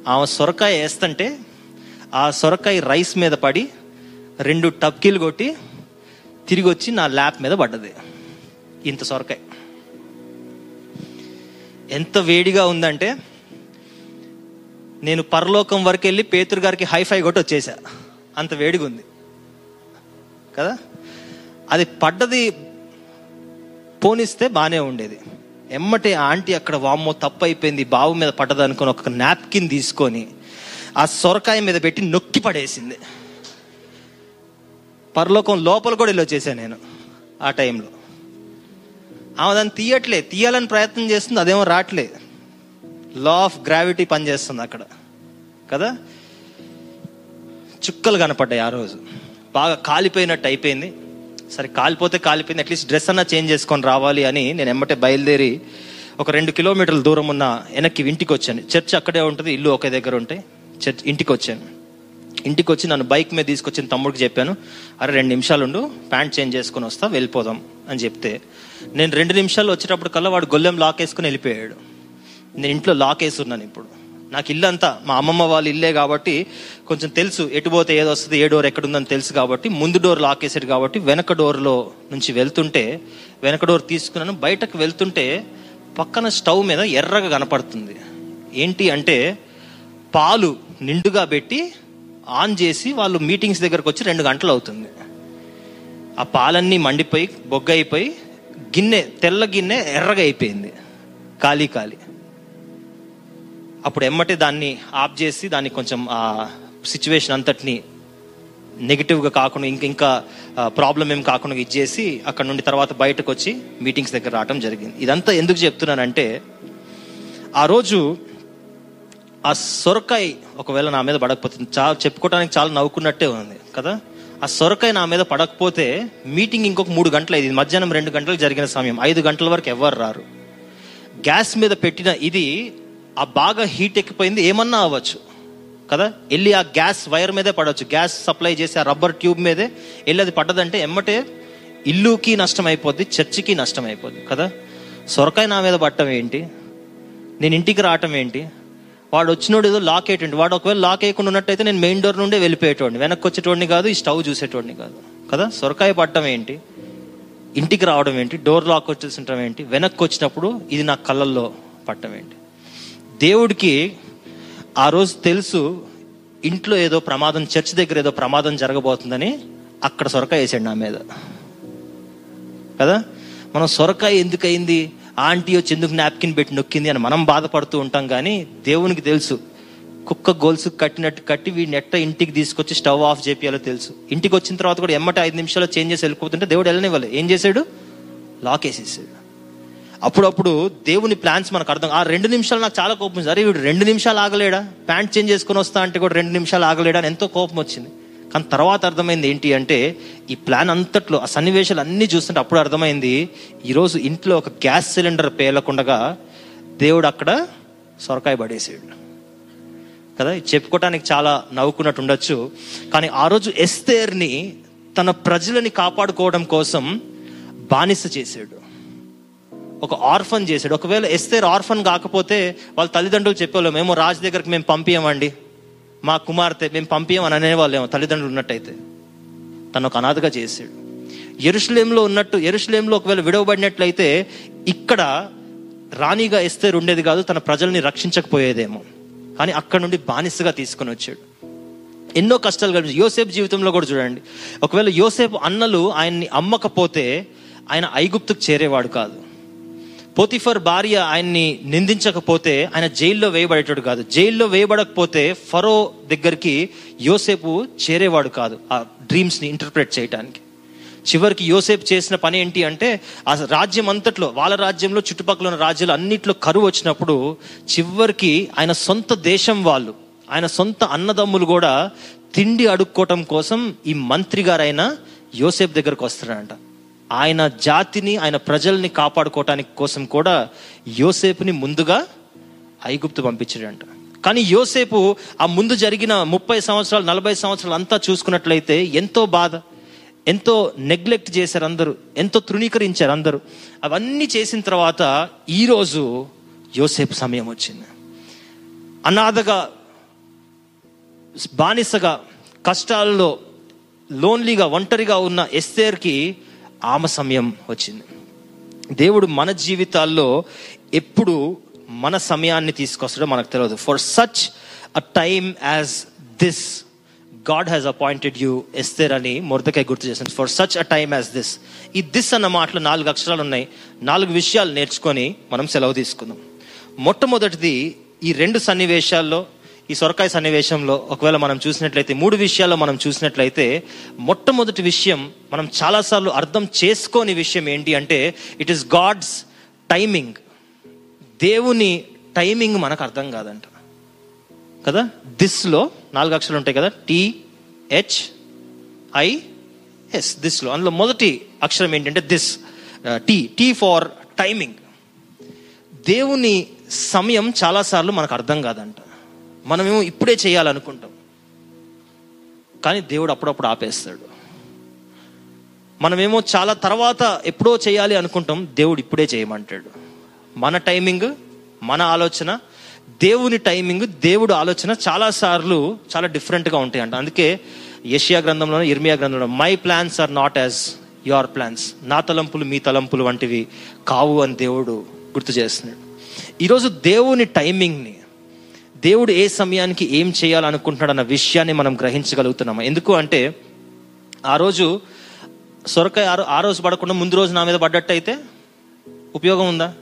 ఆమె సొరకాయ వేస్తుంటే ఆ సొరకాయ రైస్ మీద పడి రెండు టప్కీలు కొట్టి తిరిగి వచ్చి నా ల్యాప్ మీద పడ్డది. ఇంత సొరకాయ. ఎంత వేడిగా ఉందంటే నేను పరలోకం వరకు వెళ్ళి పేతురు గారికి హైఫై కొట్టి వచ్చేసా. అంత వేడిగా ఉంది కదా? అది పడ్డది పోనిస్తే బాగానే ఉండేది. ఎమ్మటే ఆంటీ అక్కడ వామ్మో తప్పు అయిపోయింది బావు మీద పడ్డది అనుకుని ఒక నాప్కిన్ తీసుకొని ఆ సొరకాయ మీద పెట్టి నొక్కి పడేసింది. పరలోకం లోపల కూడా వెళ్ళి వచ్చేసాను నేను ఆ టైంలో ఆమె దాన్ని తీయట్లే తీయాలని ప్రయత్నం చేస్తుంది అదేమో రావట్లేదు లా ఆఫ్ గ్రావిటీ పనిచేస్తుంది అక్కడ. కదా? చుక్కలు కనపడ్డాయి ఆ రోజు. బాగా కాలిపోయినట్టు అయిపోయింది. సరే కాలిపోతే కాలిపోయింది. అట్లీస్ట్ డ్రెస్ అన్నా చేంజ్ చేసుకొని రావాలి అని నేను ఎమ్మటే బయలుదేరి ఒక రెండు కిలోమీటర్ల దూరం ఉన్న వెనక్కి ఇంటికి వచ్చాను. చర్చ్ అక్కడే ఉంటుంది ఇల్లు ఒకే దగ్గర ఉంటాయి చర్చ్ ఇంటికి వచ్చాను. ఇంటికి వచ్చి నన్ను బైక్ మీద తీసుకొచ్చిన తమ్ముడికి చెప్పాను అరే రెండు నిమిషాలు ఉండు ప్యాంట్ చేంజ్ చేసుకుని వస్తా వెళ్ళిపోదాం అని చెప్తే. నేను రెండు నిమిషాలు వచ్చేటప్పుడు కల్లా వాడు గొల్లెం లాక్ వేసుకుని వెళ్ళిపోయాడు. నేను ఇంట్లో లాక్ వేసి ఉన్నాను ఇప్పుడు. నాకు ఇల్లు అంతా మా అమ్మమ్మ వాళ్ళ ఇల్లే కాబట్టి కొంచెం తెలుసు ఎటు పోతే ఏదో వస్తుంది ఏ డోర్ ఎక్కడుందని తెలుసు కాబట్టి ముందు డోర్ లాక్ వేసాడు కాబట్టి వెనక డోర్లో నుంచి వెళ్తుంటే వెనక డోర్ తీసుకున్నాను బయటకు వెళ్తుంటే పక్కన స్టవ్ మీద ఎర్రగా కనపడుతుంది. ఏంటి అంటే పాలు నిండుగా పెట్టి ఆన్ చేసి వాళ్ళు మీటింగ్స్ దగ్గరకు వచ్చి రెండు గంటలు అవుతుంది. ఆ పాలన్నీ మండిపోయి బొగ్గ అయిపోయి గిన్నె తెల్ల గిన్నె ఎర్రగా అయిపోయింది. ఖాళీ ఖాళీ. అప్పుడు ఎమ్మటే దాన్ని ఆఫ్ చేసి దాన్ని కొంచెం ఆ సిచ్యువేషన్ అంతటిని నెగిటివ్గా కాకుండా ఇంక ఇంకా ప్రాబ్లం ఏం కాకుండా ఇచ్చేసి అక్కడ నుండి తర్వాత బయటకు వచ్చి మీటింగ్స్ దగ్గర రావడం జరిగింది. ఇదంతా ఎందుకు చెప్తున్నానంటే ఆ రోజు ఆ సొరకాయ ఒకవేళ నా మీద పడకపోతుంది చాలా చెప్పుకోవడానికి చాలా నవ్వుకున్నట్టే ఉంది కదా? ఆ సొరకాయ నా మీద పడకపోతే మీటింగ్ ఇంకొక మూడు గంటలు అయింది. మధ్యాహ్నం రెండు గంటలకు జరిగిన సమయం. ఐదు గంటల వరకు ఎవరు రారు. గ్యాస్ మీద పెట్టిన ఇది ఆ బాగా హీట్ ఎక్కిపోయింది ఏమన్నా అవ్వచ్చు. కదా? వెళ్ళి ఆ గ్యాస్ వైర్ మీదే పడవచ్చు. గ్యాస్ సప్లై చేసి ఆ రబ్బర్ ట్యూబ్ మీదే వెళ్ళి అది పడ్డదంటే ఎమ్మటే ఇల్లుకి నష్టం అయిపోద్ది చర్చికి నష్టం అయిపోద్ది కదా? సొరకాయ నా మీద పట్టడం ఏంటి? నేను ఇంటికి రావటం ఏంటి? వాడు వచ్చినోడు ఏదో లాక్ అయ్యేటండి వాడు ఒకవేళ లాక్ అయ్యకుండా ఉన్నట్టయితే నేను మెయిన్ డోర్ నుండే వెళ్ళిపోయేటోడిని. వెనక్కి వచ్చేటోడిని కాదు ఈ స్టవ్ చూసేటోడిని కాదు కదా? సొరకాయ పట్టడం ఏంటి? ఇంటికి రావడం ఏంటి? డోర్ లాక్ వచ్చేసింటం ఏంటి? వెనక్కి వచ్చినప్పుడు ఇది నా కళ్ళల్లో పట్టడం ఏంటి? దేవుడికి ఆ రోజు తెలుసు ఇంట్లో ఏదో ప్రమాదం చర్చ్ దగ్గర ఏదో ప్రమాదం జరగబోతుందని అక్కడ సొరకాయ వేసాడు నా మీద. కదా? మనం సొరకాయ ఎందుకయింది ఆంటీ వచ్చి ఎందుకు నాప్కిన్ పెట్టి నొక్కింది అని మనం బాధపడుతూ ఉంటాం కానీ దేవునికి తెలుసు. కుక్క గోల్స్ కట్టినట్టు కట్టి వీడిని ఎట్ట ఇంటికి తీసుకొచ్చి స్టవ్ ఆఫ్ చేపియాలో తెలుసు. ఇంటికి వచ్చిన తర్వాత కూడా ఎమ్మట ఐదు నిమిషాలు చేంజ్ చేసి వెళ్ళిపోతుంటే దేవుడు వెళ్ళనివ్వాలి. ఏం చేశాడు? లాక్ వేసేసాడు. అప్పుడప్పుడు దేవుని ప్లాన్స్ మనకు అర్థం ఆ రెండు నిమిషాలు నాకు చాలా కోపం వచ్చింది. అరే వీడు రెండు నిమిషాలు ఆగలేడా? ప్యాంట్ చేంజ్ చేసుకుని వస్తా అంటే కూడా రెండు నిమిషాలు ఆగలేడా అని ఎంతో కోపం వచ్చింది. కానీ తర్వాత అర్థమైంది ఏంటి అంటే ఈ ప్లాన్ అంతట్లో ఆ సన్నివేశాలు అన్నీ చూస్తుంటే అప్పుడు అర్థమైంది ఈరోజు ఇంట్లో ఒక గ్యాస్ సిలిండర్ పేలకుండగా దేవుడు అక్కడ సొరకాయ పడేసాడు. కదా? ఇది చెప్పుకోవటానికి చాలా నవ్వుకున్నట్టు ఉండొచ్చు. కానీ ఆ రోజు ఎస్తేర్ని తన ప్రజలని కాపాడుకోవడం కోసం బానిస చేశాడు. ఒక ఆర్ఫన్ చేశాడు. ఒకవేళ ఎస్తేర్ ఆర్ఫన్ కాకపోతే వాళ్ళ తల్లిదండ్రులు చెప్పేవాళ్ళు మేము రాజు దగ్గరికి మేము పంపించమండి మా కుమార్తె మేము పంపించమని అనేవాళ్ళేమో తల్లిదండ్రులు ఉన్నట్టయితే. తను ఒక అనాథగా చేశాడు. ఎరుషులేంలో ఉన్నట్టు ఎరుషులేంలో ఒకవేళ విడవబడినట్లయితే ఇక్కడ రాణిగా ఎస్తేర్ ఉండేది కాదు తన ప్రజల్ని రక్షించకపోయేదేమో. కానీ అక్కడ నుండి బానిసగా తీసుకొని వచ్చాడు. ఎన్నో కష్టాలు కలిపి యోసేపు జీవితంలో కూడా చూడండి. ఒకవేళ యోసేపు అన్నలు ఆయన్ని అమ్మకపోతే ఆయన ఐగుప్తుకు చేరేవాడు కాదు. పోతిఫర్ భార్య ఆయన్ని నిందించకపోతే ఆయన జైల్లో వేయబడేటాడు కాదు. జైల్లో వేయబడకపోతే ఫరో దగ్గరికి యోసేపు చేరేవాడు కాదు ఆ డ్రీమ్స్ని ఇంటర్ప్రెట్ చేయడానికి చివరికి యోసేపు చేసిన పని ఏంటి అంటే ఆ రాజ్యం అంతట్లో వాళ్ళ రాజ్యంలో చుట్టుపక్కల ఉన్న రాజ్యాలు అన్నిట్లో కరువు వచ్చినప్పుడు చివరికి ఆయన సొంత దేశం వాళ్ళు ఆయన సొంత అన్నదమ్ములు కూడా తిండి అడుక్కోవటం కోసం ఈ మంత్రి గారైన యోసేపు దగ్గరకు వస్తారంట ఆయన జాతిని ఆయన ప్రజల్ని కాపాడుకోవటానికి కోసం కూడా యోసేపుని ముందుగా ఐగుప్తు పంపించాడంట. కానీ యోసేపు ఆ ముందు జరిగిన ముప్పై సంవత్సరాలు నలభై సంవత్సరాలు అంతా చూసుకున్నట్లయితే ఎంతో బాధ ఎంతో నెగ్లెక్ట్ చేశారు అందరూ ఎంతో తృణీకరించారు అందరూ. అవన్నీ చేసిన తర్వాత ఈరోజు యోసేపు సమయం వచ్చింది. అనాథగా బానిసగా కష్టాల్లో లోన్లీగా ఒంటరిగా ఉన్న ఎస్తేర్కి ఆమె సమయం వచ్చింది. దేవుడు మన జీవితాల్లో ఎప్పుడు మన సమయాన్ని తీసుకొస్తాడో మనకు తెలియదు for such a time as this God has appointed you Esther అని మొరదకాయ గుర్తు చేసింది. For such a time as this ఈ దిస్ అన్న మాటలో నాలుగు అక్షరాలు ఉన్నాయి. నాలుగు విషయాలు నేర్చుకొని మనం సెలవు తీసుకుందాం. మొట్టమొదటిది ఈ రెండు సన్నివేశాల్లో ఈ సొరకాయ సన్నివేశంలో ఒకవేళ మనం చూసినట్లయితే మూడు విషయాల్లో మనం చూసినట్లయితే మొట్టమొదటి విషయం మనం చాలాసార్లు అర్థం చేసుకోని విషయం ఏంటి అంటే ఇట్ ఈస్ గాడ్స్ టైమింగ్ దేవుని టైమింగ్ మనకు అర్థం కాదంట. కదా? దిస్లో నాలుగు అక్షరాలు ఉంటాయి కదా? టిహెచ్ ఐ ఎస్ దిస్లో. అందులో మొదటి అక్షరం ఏంటంటే this T. T for timing దేవుని సమయం చాలాసార్లు మనకు అర్థం కాదంట. మనమేమో ఇప్పుడే చేయాలనుకుంటాం. కానీ దేవుడు అప్పుడప్పుడు ఆపేస్తాడు. మనమేమో చాలా తర్వాత ఎప్పుడో చేయాలి అనుకుంటాం దేవుడు ఇప్పుడే చేయమంటాడు. మన టైమింగ్ మన ఆలోచన దేవుని టైమింగ్ దేవుడు ఆలోచన చాలా సార్లు చాలా డిఫరెంట్గా ఉంటాయి అంట అందుకే యషియా గ్రంథంలో ఇర్మియా గ్రంథంలో my plans are not as your plans నా తలంపులు మీ తలంపులు వంటివి కావు అని దేవుడు గుర్తు చేస్తున్నాడు. ఈరోజు దేవుని టైమింగ్ని దేవుడు ఏ సమయానికి ఏం చేయాలనుకుంటున్నాడు అన్న విషయాన్ని మనం గ్రహించగలుగుతున్నాము? ఎందుకు అంటే ఆ రోజు సొరకాయ ఆ ఆ రోజు పడకుండా ముందు రోజు నా మీద పడ్డట్టయితే ఉపయోగం ఉందా?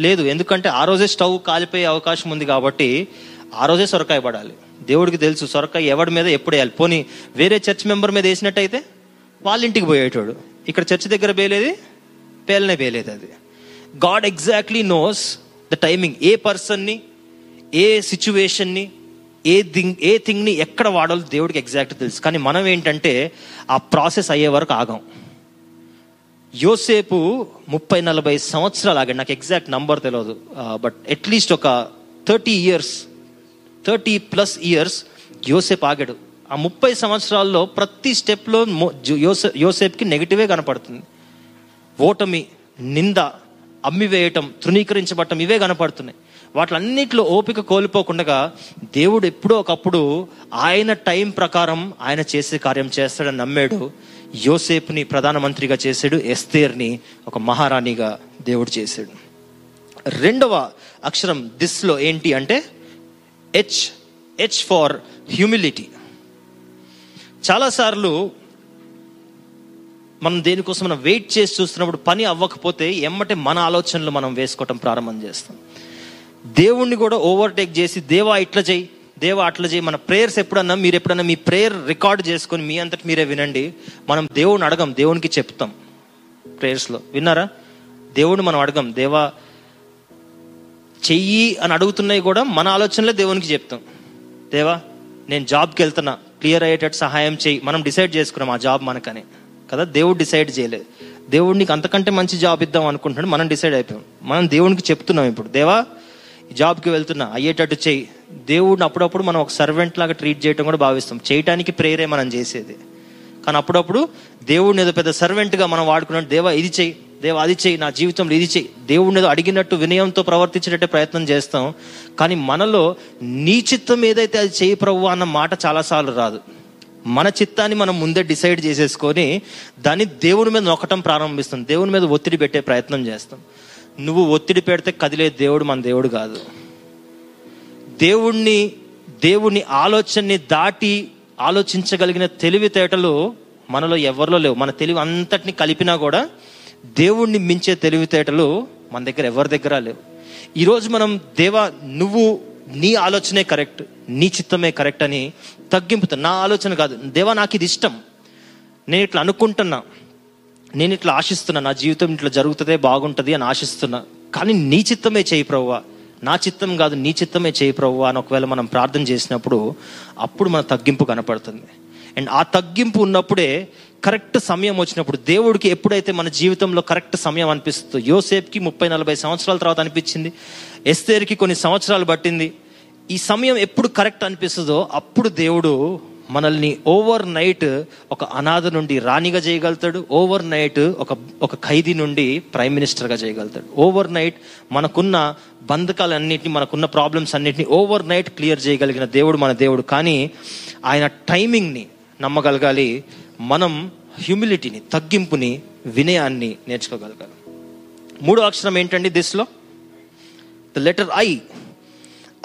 లేదు. ఎందుకంటే ఆ రోజే స్టవ్ కాలిపోయే అవకాశం ఉంది కాబట్టి ఆ రోజే సొరకాయ పడాలి. దేవుడికి తెలుసు సొరకాయ ఎవడి మీద ఎప్పుడు వేయాలి? పోనీ వేరే చర్చ్ మెంబర్ మీద వేసినట్టయితే వాళ్ళ ఇంటికి పోయేటోడు. ఇక్కడ చర్చ్ దగ్గర పేలేది? పేలనే పేలేదు అది. God exactly knows the timing. ఏ పర్సన్ని ఏ సిచ్యువేషన్ని ఏ థింగ్ ఏ థింగ్ని ఎక్కడ వాడాలో దేవుడికి ఎగ్జాక్ట్ తెలుసు. కానీ మనం ఏంటంటే ఆ ప్రాసెస్ అయ్యే వరకు ఆగాం. యోసేపు ముప్పై నలభై సంవత్సరాలు ఆగాడు. నాకు ఎగ్జాక్ట్ నంబర్ తెలియదు బట్ అట్లీస్ట్ ఒక thirty years thirty plus years యోసేపు ఆగాడు. ఆ ముప్పై సంవత్సరాల్లో ప్రతి స్టెప్లో యోసే యోసేప్కి నెగిటివే కనపడుతుంది. ఓటమి నింద అమ్మివేయటం తృణీకరించబడటం ఇవే కనపడుతున్నాయి. వాటిలన్నిటిలో ఓపిక కోల్పోకుండా దేవుడు ఎప్పుడో ఒకప్పుడు ఆయన టైం ప్రకారం ఆయన చేసే కార్యం చేస్తాడని నమ్మాడు. యోసేపుని ప్రధానమంత్రిగా చేశాడు ఎస్తేర్ని ఒక మహారాణిగా దేవుడు చేశాడు. రెండవ అక్షరం దిస్లో ఏంటి అంటే హెచ్ హెచ్ ఫార్ హ్యూమిలిటీ చాలాసార్లు మనం దేనికోసం మనం వెయిట్ చేసి చూస్తున్నప్పుడు పని అవ్వకపోతే ఎమ్మటే మన ఆలోచనలు మనం వేసుకోవటం ప్రారంభం చేస్తాం. దేవుణ్ణి కూడా ఓవర్టేక్ చేసి దేవా ఇట్లా చేయి దేవా అట్లా చేయి మన ప్రేయర్స్ ఎప్పుడన్నా మీరు ఎప్పుడన్నా మీ ప్రేయర్ రికార్డ్ చేసుకొని మీ అంతటి మీరే వినండి. మనం దేవుని అడగం దేవునికి చెప్తాం. ప్రేయర్స్లో విన్నారా? దేవుణ్ణి మనం అడగం. దేవా చెయ్యి అని అడుగుతున్నాయి కూడా మన ఆలోచనలే దేవునికి చెప్తాం. దేవా నేను జాబ్కి వెళ్తున్నా. క్లియర్ అయ్యేటట్టు సహాయం చేయి మనం డిసైడ్ చేసుకున్నాం ఆ జాబ్ మనకని. కదా? దేవుడు డిసైడ్ చేయలేదు. దేవుడు నీకు అంతకంటే మంచి జాబ్ ఇద్దాం అనుకుంటున్నాడు. మనం డిసైడ్ అయిపోయాం. మనం దేవునికి చెప్తున్నాం ఇప్పుడు. దేవా జాబ్కి వెళ్తున్నా అయ్యేటట్టు చేయి. దేవుడిని అప్పుడప్పుడు మనం ఒక సర్వెంట్ లాగా ట్రీట్ చేయడం కూడా భావిస్తాం. చేయటానికి ప్రేరే మనం చేసేది. కానీ అప్పుడప్పుడు దేవుడిని ఏదో పెద్ద సర్వెంట్గా మనం వాడుకున్నాడు దేవా ఇది చెయ్యి దేవా అది చెయ్యి నా జీవితంలో ఇది చెయ్యి దేవుడిని ఏదో అడిగినట్టు వినయంతో ప్రవర్తించేటట్టే ప్రయత్నం చేస్తాం. కానీ మనలో నీ చిత్తం ఏదైతే అది చేయి ప్రభు అన్న మాట చాలాసార్లు రాదు. మన చిత్తాన్ని మనం ముందే డిసైడ్ చేసేసుకొని దాన్ని దేవుని మీద నొక్కటం ప్రారంభిస్తాం. దేవుని మీద ఒత్తిడి పెట్టే ప్రయత్నం చేస్తాం. నువ్వు ఒత్తిడి పెడితే కదిలే దేవుడు మన దేవుడు కాదు. దేవుణ్ణి దేవుని ఆలోచనని దాటి ఆలోచించగలిగిన తెలివితేటలు మనలో ఎవరిలో లేవు. మన తెలివి అంతటిని కలిపినా కూడా దేవుణ్ణి మించే తెలివితేటలు మన దగ్గర ఎవరి దగ్గర లేవు. ఈరోజు మనం దేవా నువ్వు నీ ఆలోచనే కరెక్ట్ నీ చిత్తమే కరెక్ట్ అని తగ్గింపుతా నా ఆలోచన కాదు. దేవా నాకు ఇది ఇష్టం. నేను ఇట్లా అనుకుంటున్నా. నేను ఇట్లా ఆశిస్తున్నా నా జీవితం ఇట్లా జరుగుతుందే బాగుంటుంది అని ఆశిస్తున్నా. కానీ నీ చిత్తమే చేయి ప్రవ్వా. నా చిత్తం కాదు నీ చిత్తమే చేయి ప్రవ్వా అని ఒకవేళ మనం ప్రార్థన చేసినప్పుడు అప్పుడు మన తగ్గింపు కనపడుతుంది. అండ్ ఆ తగ్గింపు ఉన్నప్పుడే కరెక్ట్ సమయం వచ్చినప్పుడు దేవుడికి ఎప్పుడైతే మన జీవితంలో కరెక్ట్ సమయం అనిపిస్తుందో యోసేప్కి ముప్పై నలభై సంవత్సరాల తర్వాత అనిపించింది ఎస్తేర్కి కొన్ని సంవత్సరాలు పట్టింది. ఈ సమయం ఎప్పుడు కరెక్ట్ అనిపిస్తుందో అప్పుడు దేవుడు మనల్ని ఓవర్ నైట్ ఒక అనాథ నుండి రాణిగా చేయగలుగుతాడు ఓవర్ నైట్ ఒక ఒక ఖైదీ నుండి ప్రైమ్ మినిస్టర్గా చేయగలుగుతాడు. ఓవర్ నైట్ మనకున్న బంధకాలన్నింటినీ మనకున్న ప్రాబ్లమ్స్ అన్నింటినీ ఓవర్ నైట్ క్లియర్ చేయగలిగిన దేవుడు మన దేవుడు. కానీ ఆయన టైమింగ్ని నమ్మగలగాలి మనం హ్యూమిలిటీని తగ్గింపుని వినయాన్ని నేర్చుకోగలగాలి. మూడో అక్షరం ఏంటండి దిస్లో? The letter I.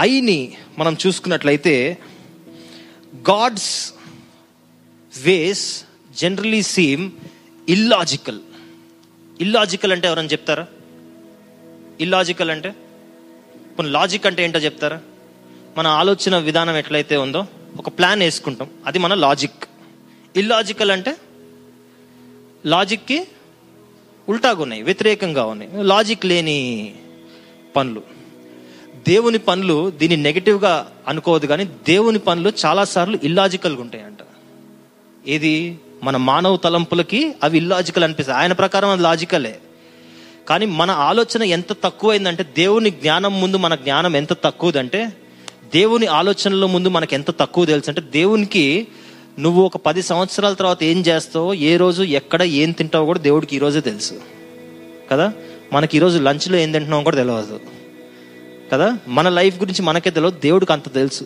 ఐని మనం చూసుకున్నట్లయితే God's ways generally seem illogical illogical అంటే ఎవరైనా చెప్తారా? ఇల్లాజికల్ అంటే? కొన్ని లాజిక్ అంటే ఏంటో చెప్తారా? మన ఆలోచన విధానం ఎట్లయితే ఉందో ఒక ప్లాన్ వేసుకుంటాం. అది మన లాజిక్ ఇల్లాజికల్ అంటే? లాజిక్కి ఉల్టాగా ఉన్నాయి వ్యతిరేకంగా ఉన్నాయి. లాజిక్ లేని పనులు. దేవుని పనులు దీన్ని నెగిటివ్గా అనుకోవద్దు కానీ దేవుని పనులు చాలాసార్లు ఇల్లాజికల్గా ఉంటాయంట. ఏది? మన మానవ తలంపులకి అవి ఇల్లాజికల్ అనిపిస్తాయి. ఆయన ప్రకారం అది లాజికలే కానీ మన ఆలోచన ఎంత తక్కువైందంటే దేవుని జ్ఞానం ముందు మన జ్ఞానం ఎంత తక్కువదంటే దేవుని ఆలోచనల ముందు మనకు ఎంత తక్కువ తెలుసు అంటే దేవునికి నువ్వు ఒక పది సంవత్సరాల తర్వాత ఏం చేస్తావో ఏ రోజు ఎక్కడ ఏం తింటావో కూడా దేవుడికి ఈరోజే తెలుసు. కదా? మనకి ఈరోజు లంచ్లో ఏం తింటున్నావు కూడా తెలియదు కదా? మన లైఫ్ గురించి మనకే తెలియదు దేవుడికి అంత తెలుసు.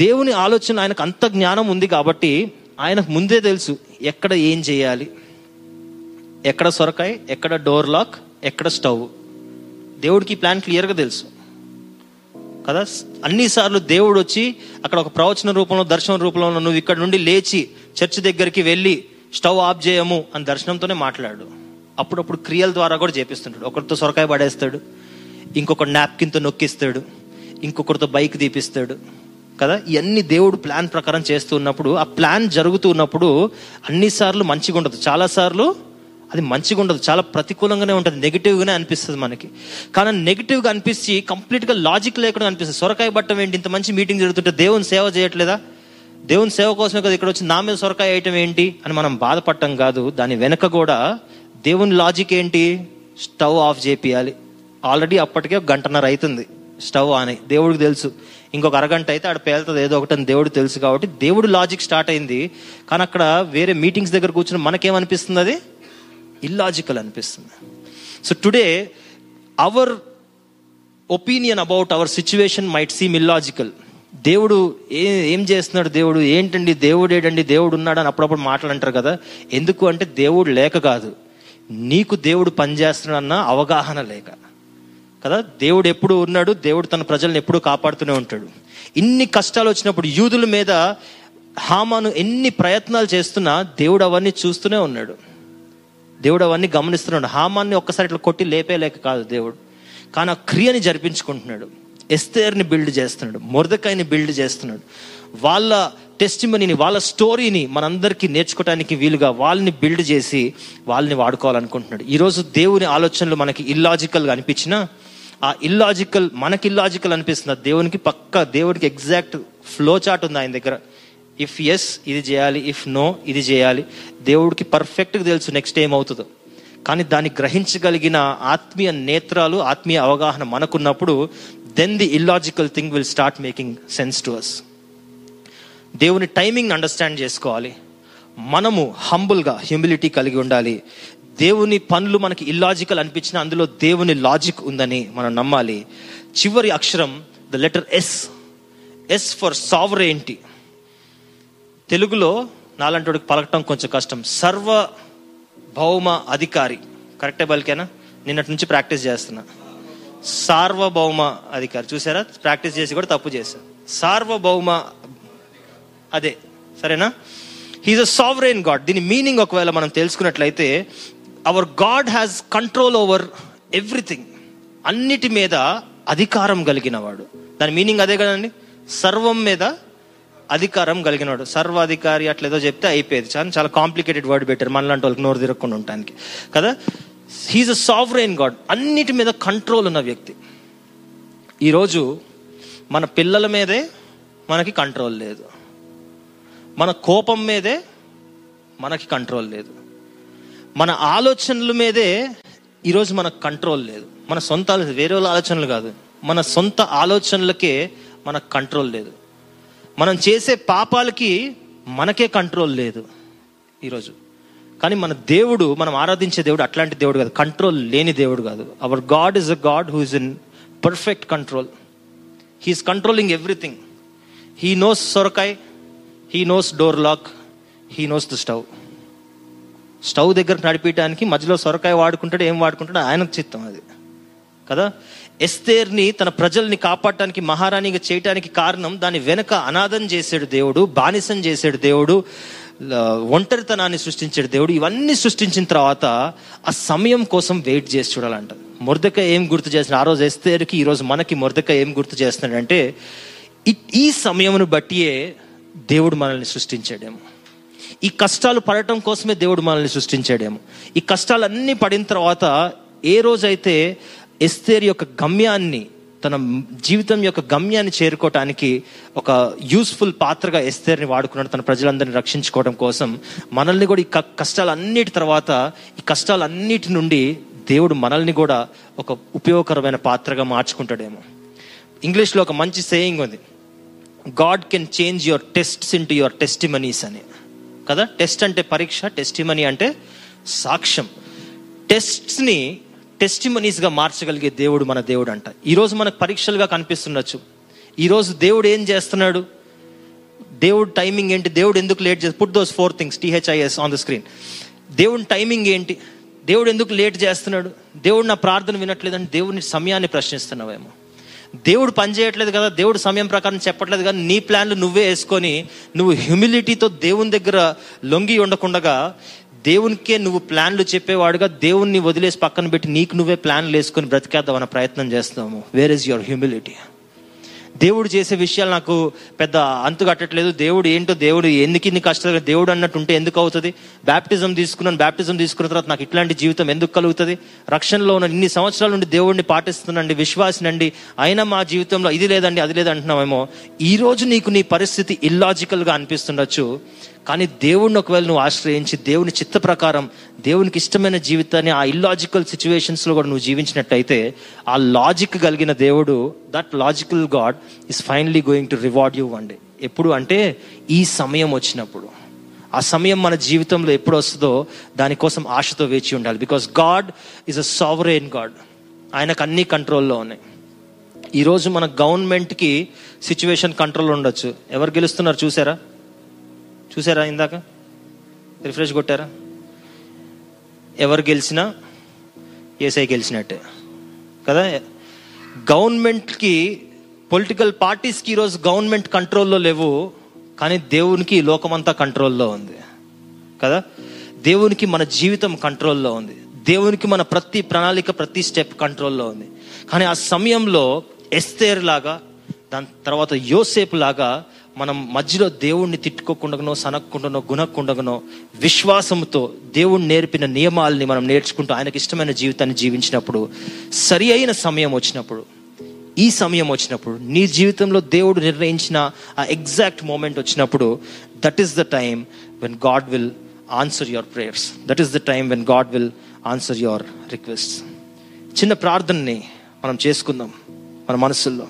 దేవుని ఆలోచన ఆయనకు అంత జ్ఞానం ఉంది కాబట్టి ఆయనకు ముందే తెలుసు ఎక్కడ ఏం చేయాలి. ఎక్కడ సొరకాయ ఎక్కడ డోర్ లాక్ ఎక్కడ స్టవ్. దేవుడికి ప్లాన్ క్లియర్గా తెలుసు. కదా? అన్నిసార్లు దేవుడు వచ్చి అక్కడ ఒక ప్రవచన రూపంలో దర్శన రూపంలో నువ్వు ఇక్కడ నుండి లేచి చర్చ్ దగ్గరికి వెళ్ళి స్టవ్ ఆఫ్ చేయము అని దర్శనంతోనే మాట్లాడు. అప్పుడప్పుడు క్రియల ద్వారా కూడా చేపిస్తుంటాడు. ఒకరితో సొరకాయ పడేస్తాడు. ఇంకొకటి నాప్కిన్తో నొక్కిస్తాడు. ఇంకొకరితో బైక్ తీపిస్తాడు. కదా? ఇవన్నీ దేవుడు ప్లాన్ ప్రకారం చేస్తూ ఉన్నప్పుడు ఆ ప్లాన్ జరుగుతూ ఉన్నప్పుడు అన్నిసార్లు మంచిగా ఉండదు. చాలాసార్లు అది మంచిగా ఉండదు. చాలా ప్రతికూలంగానే ఉంటుంది. నెగిటివ్గానే అనిపిస్తుంది మనకి. కానీ నెగిటివ్గా అనిపించి కంప్లీట్గా లాజిక్ లేకుండా అనిపిస్తుంది. సొరకాయ బట్టం ఏంటి? ఇంత మంచి మీటింగ్ జరుగుతుంటే దేవుని సేవ చేయట్లేదా? దేవుని సేవ కోసమే కదా ఇక్కడ వచ్చి నా మీద సొరకాయ వేయటం ఏంటి? అని మనం బాధపడటం కాదు. దాని వెనక కూడా దేవుని లాజిక్ ఏంటి? Stove off చేపియాలి. ఆల్రెడీ అప్పటికే ఒక గంటన్నర అవుతుంది స్టవ్ అని దేవుడికి తెలుసు. ఇంకొక అరగంట అయితే ఆడ పేలుతుంది ఏదో ఒకటి అని దేవుడు తెలుసు కాబట్టి దేవుడు లాజిక్ స్టార్ట్ అయింది. కానీ అక్కడ వేరే మీటింగ్స్ దగ్గర కూర్చుని మనకేమనిపిస్తుంది అది? ఇల్లాజికల్ అనిపిస్తుంది. So today our opinion about our situation might seem illogical దేవుడు ఏ ఏం చేస్తున్నాడు దేవుడు? ఏంటండి? దేవుడు ఏడండి? దేవుడు ఉన్నాడు అని అప్పుడప్పుడు మాట్లాడంటారు కదా. ఎందుకు అంటే దేవుడు లేక కాదు. నీకు దేవుడు పనిచేస్తున్నాడన్న అవగాహన లేక. కదా? దేవుడు ఎప్పుడు ఉన్నాడు? దేవుడు తన ప్రజలను ఎప్పుడు కాపాడుతూనే ఉంటాడు. ఇన్ని కష్టాలు వచ్చినప్పుడు యూదుల మీద హామాను ఎన్ని ప్రయత్నాలు చేస్తున్నా దేవుడు అవన్నీ చూస్తూనే ఉన్నాడు. దేవుడు అవన్నీ గమనిస్తున్నాడు హామాన్ని ఒక్కసారి ఇట్లా కొట్టి లేపేలేక కాదు దేవుడు. కానీ ఆ క్రియని జరిపించుకుంటున్నాడు. ఎస్తేర్ని బిల్డ్ చేస్తున్నాడు. మొరదకాయని బిల్డ్ చేస్తున్నాడు. వాళ్ళ టెస్టిమనీని వాళ్ళ స్టోరీని మనందరికీ నేర్చుకోవడానికి వీలుగా వాళ్ళని బిల్డ్ చేసి వాళ్ళని వాడుకోవాలనుకుంటున్నాడు. ఈరోజు దేవుని ఆలోచనలు మనకి ఇల్లాజికల్గా అనిపించినా ఆ ఇల్లాజికల్ మనకి ఇల్లాజికల్ అనిపిస్తుంది. దేవునికి పక్క దేవుడికి ఎగ్జాక్ట్ ఫ్లో చార్ట్ ఉంది ఆయన దగ్గర. ఇఫ్ ఎస్ ఇది చేయాలి. ఇఫ్ నో ఇది చేయాలి. దేవుడికి పర్ఫెక్ట్గా తెలుసు నెక్స్ట్ ఏమవుతుందో కానీ దాన్ని గ్రహించగలిగిన ఆత్మీయ నేత్రాలు ఆత్మీయ అవగాహన మనకున్నప్పుడు then the illogical thing will start making sense to us దేవుని టైమింగ్ అండర్స్టాండ్ చేసుకోవాలి. మనము హంబుల్గా హ్యూమిలిటీ కలిగి ఉండాలి. దేవుని పనులు మనకి ఇల్లాజికల్ అనిపించిన అందులో దేవుని లాజిక్ ఉందని మనం నమ్మాలి. చివరి అక్షరం the letter S S for సావరేంటి తెలుగులో నాలంటోడికి పలకటం కొంచెం కష్టం. సర్వ భౌమ అధికారి. కరెక్టే బలికేనా? నిన్నటి నుంచి ప్రాక్టీస్ చేస్తున్నా. సార్వభౌమ అధికారి. చూసారా? ప్రాక్టీస్ చేసి కూడా తప్పు చేశా. సార్వభౌమ అదే. సరేనా? హీజ్ అ సావరైన్ గాడ్ దీని మీనింగ్ ఒకవేళ మనం తెలుసుకున్నట్లయితే our God has control over everything అన్నిటి మీద అధికారం కలిగిన వాడు దాని మీనింగ్ అదే కదండి? సర్వం మీద అధికారం కలిగినవాడు. సర్వాధికారి అట్లేదో చెప్తే అయిపోయేది. చాలా చాలా కాంప్లికేటెడ్ వర్డ్ పెట్టారు. మనలాంటి వాళ్ళకి నోరు తిరగకుండా ఉండటానికి. కదా? హీఈస్ అ సావరైన్ గాడ్ అన్నిటి మీద కంట్రోల్ ఉన్న వ్యక్తి. ఈరోజు మన పిల్లల మీదే మనకి కంట్రోల్ లేదు. మన కోపం మీదే మనకి కంట్రోల్ లేదు. మన ఆలోచనల మీదే ఈరోజు మనకు కంట్రోల్ లేదు. మన సొంత వేరే వాళ్ళ ఆలోచనలు కాదు. మన సొంత ఆలోచనలకే మనకు కంట్రోల్ లేదు. మనం చేసే పాపాలకి మనకే కంట్రోల్ లేదు ఈరోజు. కానీ మన దేవుడు మనం ఆరాధించే దేవుడు అట్లాంటి దేవుడు కాదు. కంట్రోల్ లేని దేవుడు కాదు. Our God is a God who is in perfect control he is controlling everything he knows సొరకాయ్ he knows door lock he knows the stove stove దగ్గర నడిపించడానికి మధ్యలో సొరకాయ వాడుకుంటాడు ఏం వాడుకుంటాడు ఆయనకు చిత్తం అది. కదా? ఎస్తేర్ని తన ప్రజల్ని కాపాడటానికి మహారాణిగా చేయటానికి కారణం దాని వెనక అనాథం చేసాడు దేవుడు బానిసం చేసాడు దేవుడు ఒంటరితనాన్ని సృష్టించాడు దేవుడు ఇవన్నీ సృష్టించిన తర్వాత ఆ సమయం కోసం వెయిట్ చేసి చూడాలంట. మురదక ఏం గుర్తు చేస్తున్నాడు? ఆ రోజు ఎస్తేర్కి ఈరోజు మనకి మురదక ఏం గుర్తు చేస్తున్నాడంటే ఈ- ఈ సమయమును బట్టియే దేవుడు మనల్ని సృష్టించాడేమో. ఈ కష్టాలు పడటం కోసమే దేవుడు మనల్ని సృష్టించాడేమో. ఈ కష్టాలన్నీ పడిన తర్వాత ఏ రోజైతే ఎస్తేర్ యొక్క గమ్యాన్ని తన జీవితం యొక్క గమ్యాన్ని చేరుకోవటానికి ఒక యూస్ఫుల్ పాత్రగా ఎస్తేర్ని వాడుకున్నాడు తన ప్రజలందరినీ రక్షించుకోవడం కోసం మనల్ని కూడా ఈ క- కష్టాలన్నిటి తర్వాత ఈ కష్టాలన్నిటి నుండి దేవుడు మనల్ని కూడా ఒక ఉపయోగకరమైన పాత్రగా మార్చుకుంటాడేమో. ఇంగ్లీష్లో ఒక మంచి సేయింగ్ ఉంది. God can change your tests into your testimonies అని. కదా? టెస్ట్ అంటే పరీక్ష టెస్టిమనీ అంటే సాక్ష్యం. టెస్ట్స్ని టెస్టిమనీస్గా మార్చగలిగే దేవుడు మన దేవుడు అంట ఈరోజు మనకు పరీక్షలుగా కనిపిస్తుండొచ్చు. ఈరోజు దేవుడు ఏం చేస్తున్నాడు? దేవుడు టైమింగ్ ఏంటి? దేవుడు ఎందుకు లేట్ చేసి put those four things T H I S on the screen దేవుని టైమింగ్ ఏంటి? దేవుడు ఎందుకు లేట్ చేస్తున్నాడు? దేవుడు నా ప్రార్థన వినట్లేదని దేవుని సమయాన్ని ప్రశ్నిస్తున్నావేమో. దేవుడు పని చేయట్లేదు కదా దేవుడు సమయం ప్రకారం చెప్పట్లేదు కానీ నీ ప్లాన్లు నువ్వే వేసుకొని నువ్వు హ్యూమిలిటీతో దేవుని దగ్గర లొంగి ఉండకుండగా దేవునికే నువ్వు ప్లాన్లు చెప్పేవాడుగా దేవుణ్ణి వదిలేసి పక్కన పెట్టి నీకు నువ్వే ప్లాన్లు వేసుకొని బ్రతికేద్దామన్న ప్రయత్నం చేస్తాము. వేర్ ఇస్ యువర్ హ్యూమిలిటీ దేవుడు చేసే విషయాలు నాకు పెద్ద అంతు కట్టట్లేదు. దేవుడు ఏంటో దేవుడు ఎందుకు ఇన్ని కష్టాలు దేవుడు అన్నట్టు ఉంటే ఎందుకు అవుతుంది? బ్యాప్టిజం తీసుకున్నాను బ్యాప్టిజం తీసుకున్న తర్వాత నాకు ఇట్లాంటి జీవితం ఎందుకు కలుగుతుంది? రక్షణలో ఉన్న ఇన్ని సంవత్సరాల నుండి దేవుడిని పాటిస్తున్నాండి విశ్వాసినండి. అయినా మా జీవితంలో ఇది లేదండి అది లేదంటున్నామేమో. ఈ రోజు నీకు నీ పరిస్థితి ఇల్లాజికల్గా అనిపిస్తుండొచ్చు. కానీ దేవుడిని ఒకవేళ నువ్వు ఆశ్రయించి దేవుని చిత్త ప్రకారం దేవునికి ఇష్టమైన జీవితాన్ని ఆ ఇల్లాజికల్ సిచ్యువేషన్స్లో కూడా నువ్వు జీవించినట్టయితే ఆ లాజిక్ కలిగిన దేవుడు that logical God is finally going to reward you one day ఎప్పుడు అంటే ఈ సమయం వచ్చినప్పుడు. ఆ సమయం మన జీవితంలో ఎప్పుడు వస్తుందో దానికోసం ఆశతో వేచి ఉండాలి. Because God is a sovereign God ఆయనకు అన్ని కంట్రోల్లో ఉన్నాయి. ఈరోజు మన గవర్నమెంట్కి సిచ్యువేషన్ కంట్రోల్ ఉండొచ్చు. ఎవరు గెలుస్తున్నారు చూసారా? చూసారా ఇందాక? రిఫ్రెష్ కొట్టారా? ఎవరు గెలిచినా ఏసఐ గెలిచినట్టే. కదా? గవర్నమెంట్కి పొలిటికల్ పార్టీస్కి ఈరోజు గవర్నమెంట్ కంట్రోల్లో లేవు కానీ దేవునికి లోకమంతా కంట్రోల్లో ఉంది. కదా? దేవునికి మన జీవితం కంట్రోల్లో ఉంది. దేవునికి మన ప్రతి ప్రణాళిక ప్రతి స్టెప్ కంట్రోల్లో ఉంది. కానీ ఆ సమయంలో ఎస్తేర్ లాగా దాని తర్వాత యోసేపు లాగా మనం మధ్యలో దేవుణ్ణి తిట్టుకోకుండానో సనక్కుండానో గుణక్కుండగానో విశ్వాసంతో దేవుడు నేర్పిన నియమాల్ని మనం నేర్చుకుంటూ ఆయనకి ఇష్టమైన జీవితాన్ని జీవించినప్పుడు సరి అయిన సమయం వచ్చినప్పుడు ఈ సమయం వచ్చినప్పుడు నీ జీవితంలో దేవుడు నిర్ణయించిన ఆ ఎగ్జాక్ట్ మూమెంట్ వచ్చినప్పుడు that is the time when God will answer your prayers that is the time when God will answer your request చిన్న ప్రార్థనని మనం చేసుకుందాం మన మనసుల్లో.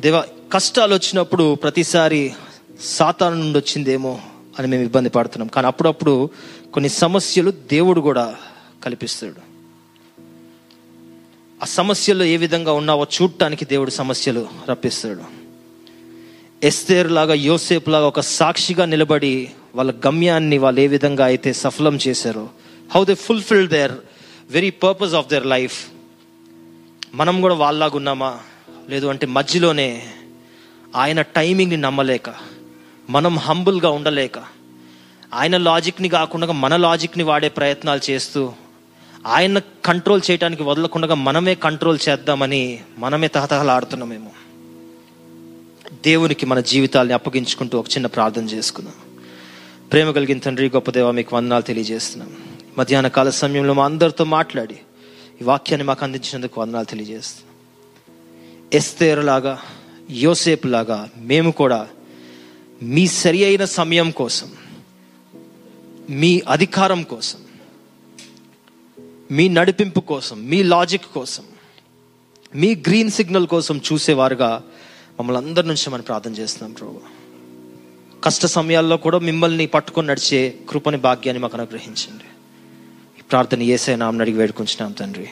దేవా కష్టాలు వచ్చినప్పుడు ప్రతిసారి సాతాను నుండి వచ్చిందేమో అని మేము ఇబ్బంది పడుతున్నాం. కానీ అప్పుడప్పుడు కొన్ని సమస్యలు దేవుడు కూడా కల్పిస్తాడు. ఆ సమస్యలు ఏ విధంగా ఉన్నావో చూడటానికి దేవుడు సమస్యలు రప్పిస్తాడు. ఎస్తేర్ లాగా యోసేపు లాగా ఒక సాక్షిగా నిలబడి వాళ్ళ గమ్యాన్ని వాళ్ళు ఏ విధంగా అయితే సఫలం చేశారో how they fulfil their very purpose of their life మనం కూడా వాళ్ళలాగా ఉన్నామా? లేదు అంటే మధ్యలోనే ఆయన టైమింగ్ని నమ్మలేక మనం హంబుల్గా ఉండలేక ఆయన లాజిక్ని కాకుండా మన లాజిక్ని వాడే ప్రయత్నాలు చేస్తూ ఆయన కంట్రోల్ చేయడానికి వదలకుండా మనమే కంట్రోల్ చేద్దామని మనమే తహతహలాడుతున్నామేమో దేవునికి మన జీవితాల్ని అప్పగించుకుంటూ ఒక చిన్న ప్రార్థన చేసుకుందాం. ప్రేమ కలిగిన తండ్రి గొప్ప దేవ మీకు వందనాలు తెలియజేస్తున్నాం. మధ్యాహ్న కాల సమయంలో మా అందరితో మాట్లాడి ఈ వాక్యాన్ని మాకు అందించినందుకు వందనాలు తెలియజేస్తున్నాం. ఎస్తేరు లాగా యోసేపు లాగా మేము కూడా మీ సరి అయిన సమయం కోసం మీ అధికారం కోసం మీ నడిపింపు కోసం మీ లాజిక్ కోసం మీ గ్రీన్ సిగ్నల్ కోసం చూసేవారుగా మమ్మల్ని అందరి నుంచి మనం ప్రార్థన చేస్తున్నాం ప్రభు. కష్ట సమయాల్లో కూడా మిమ్మల్ని పట్టుకొని నడిచే కృపని భాగ్యాన్ని మాకు అనుగ్రహించండి. ఈ ప్రార్థన ఏసే నామని అడిగి వేడుకుంటున్నాం తండ్రి.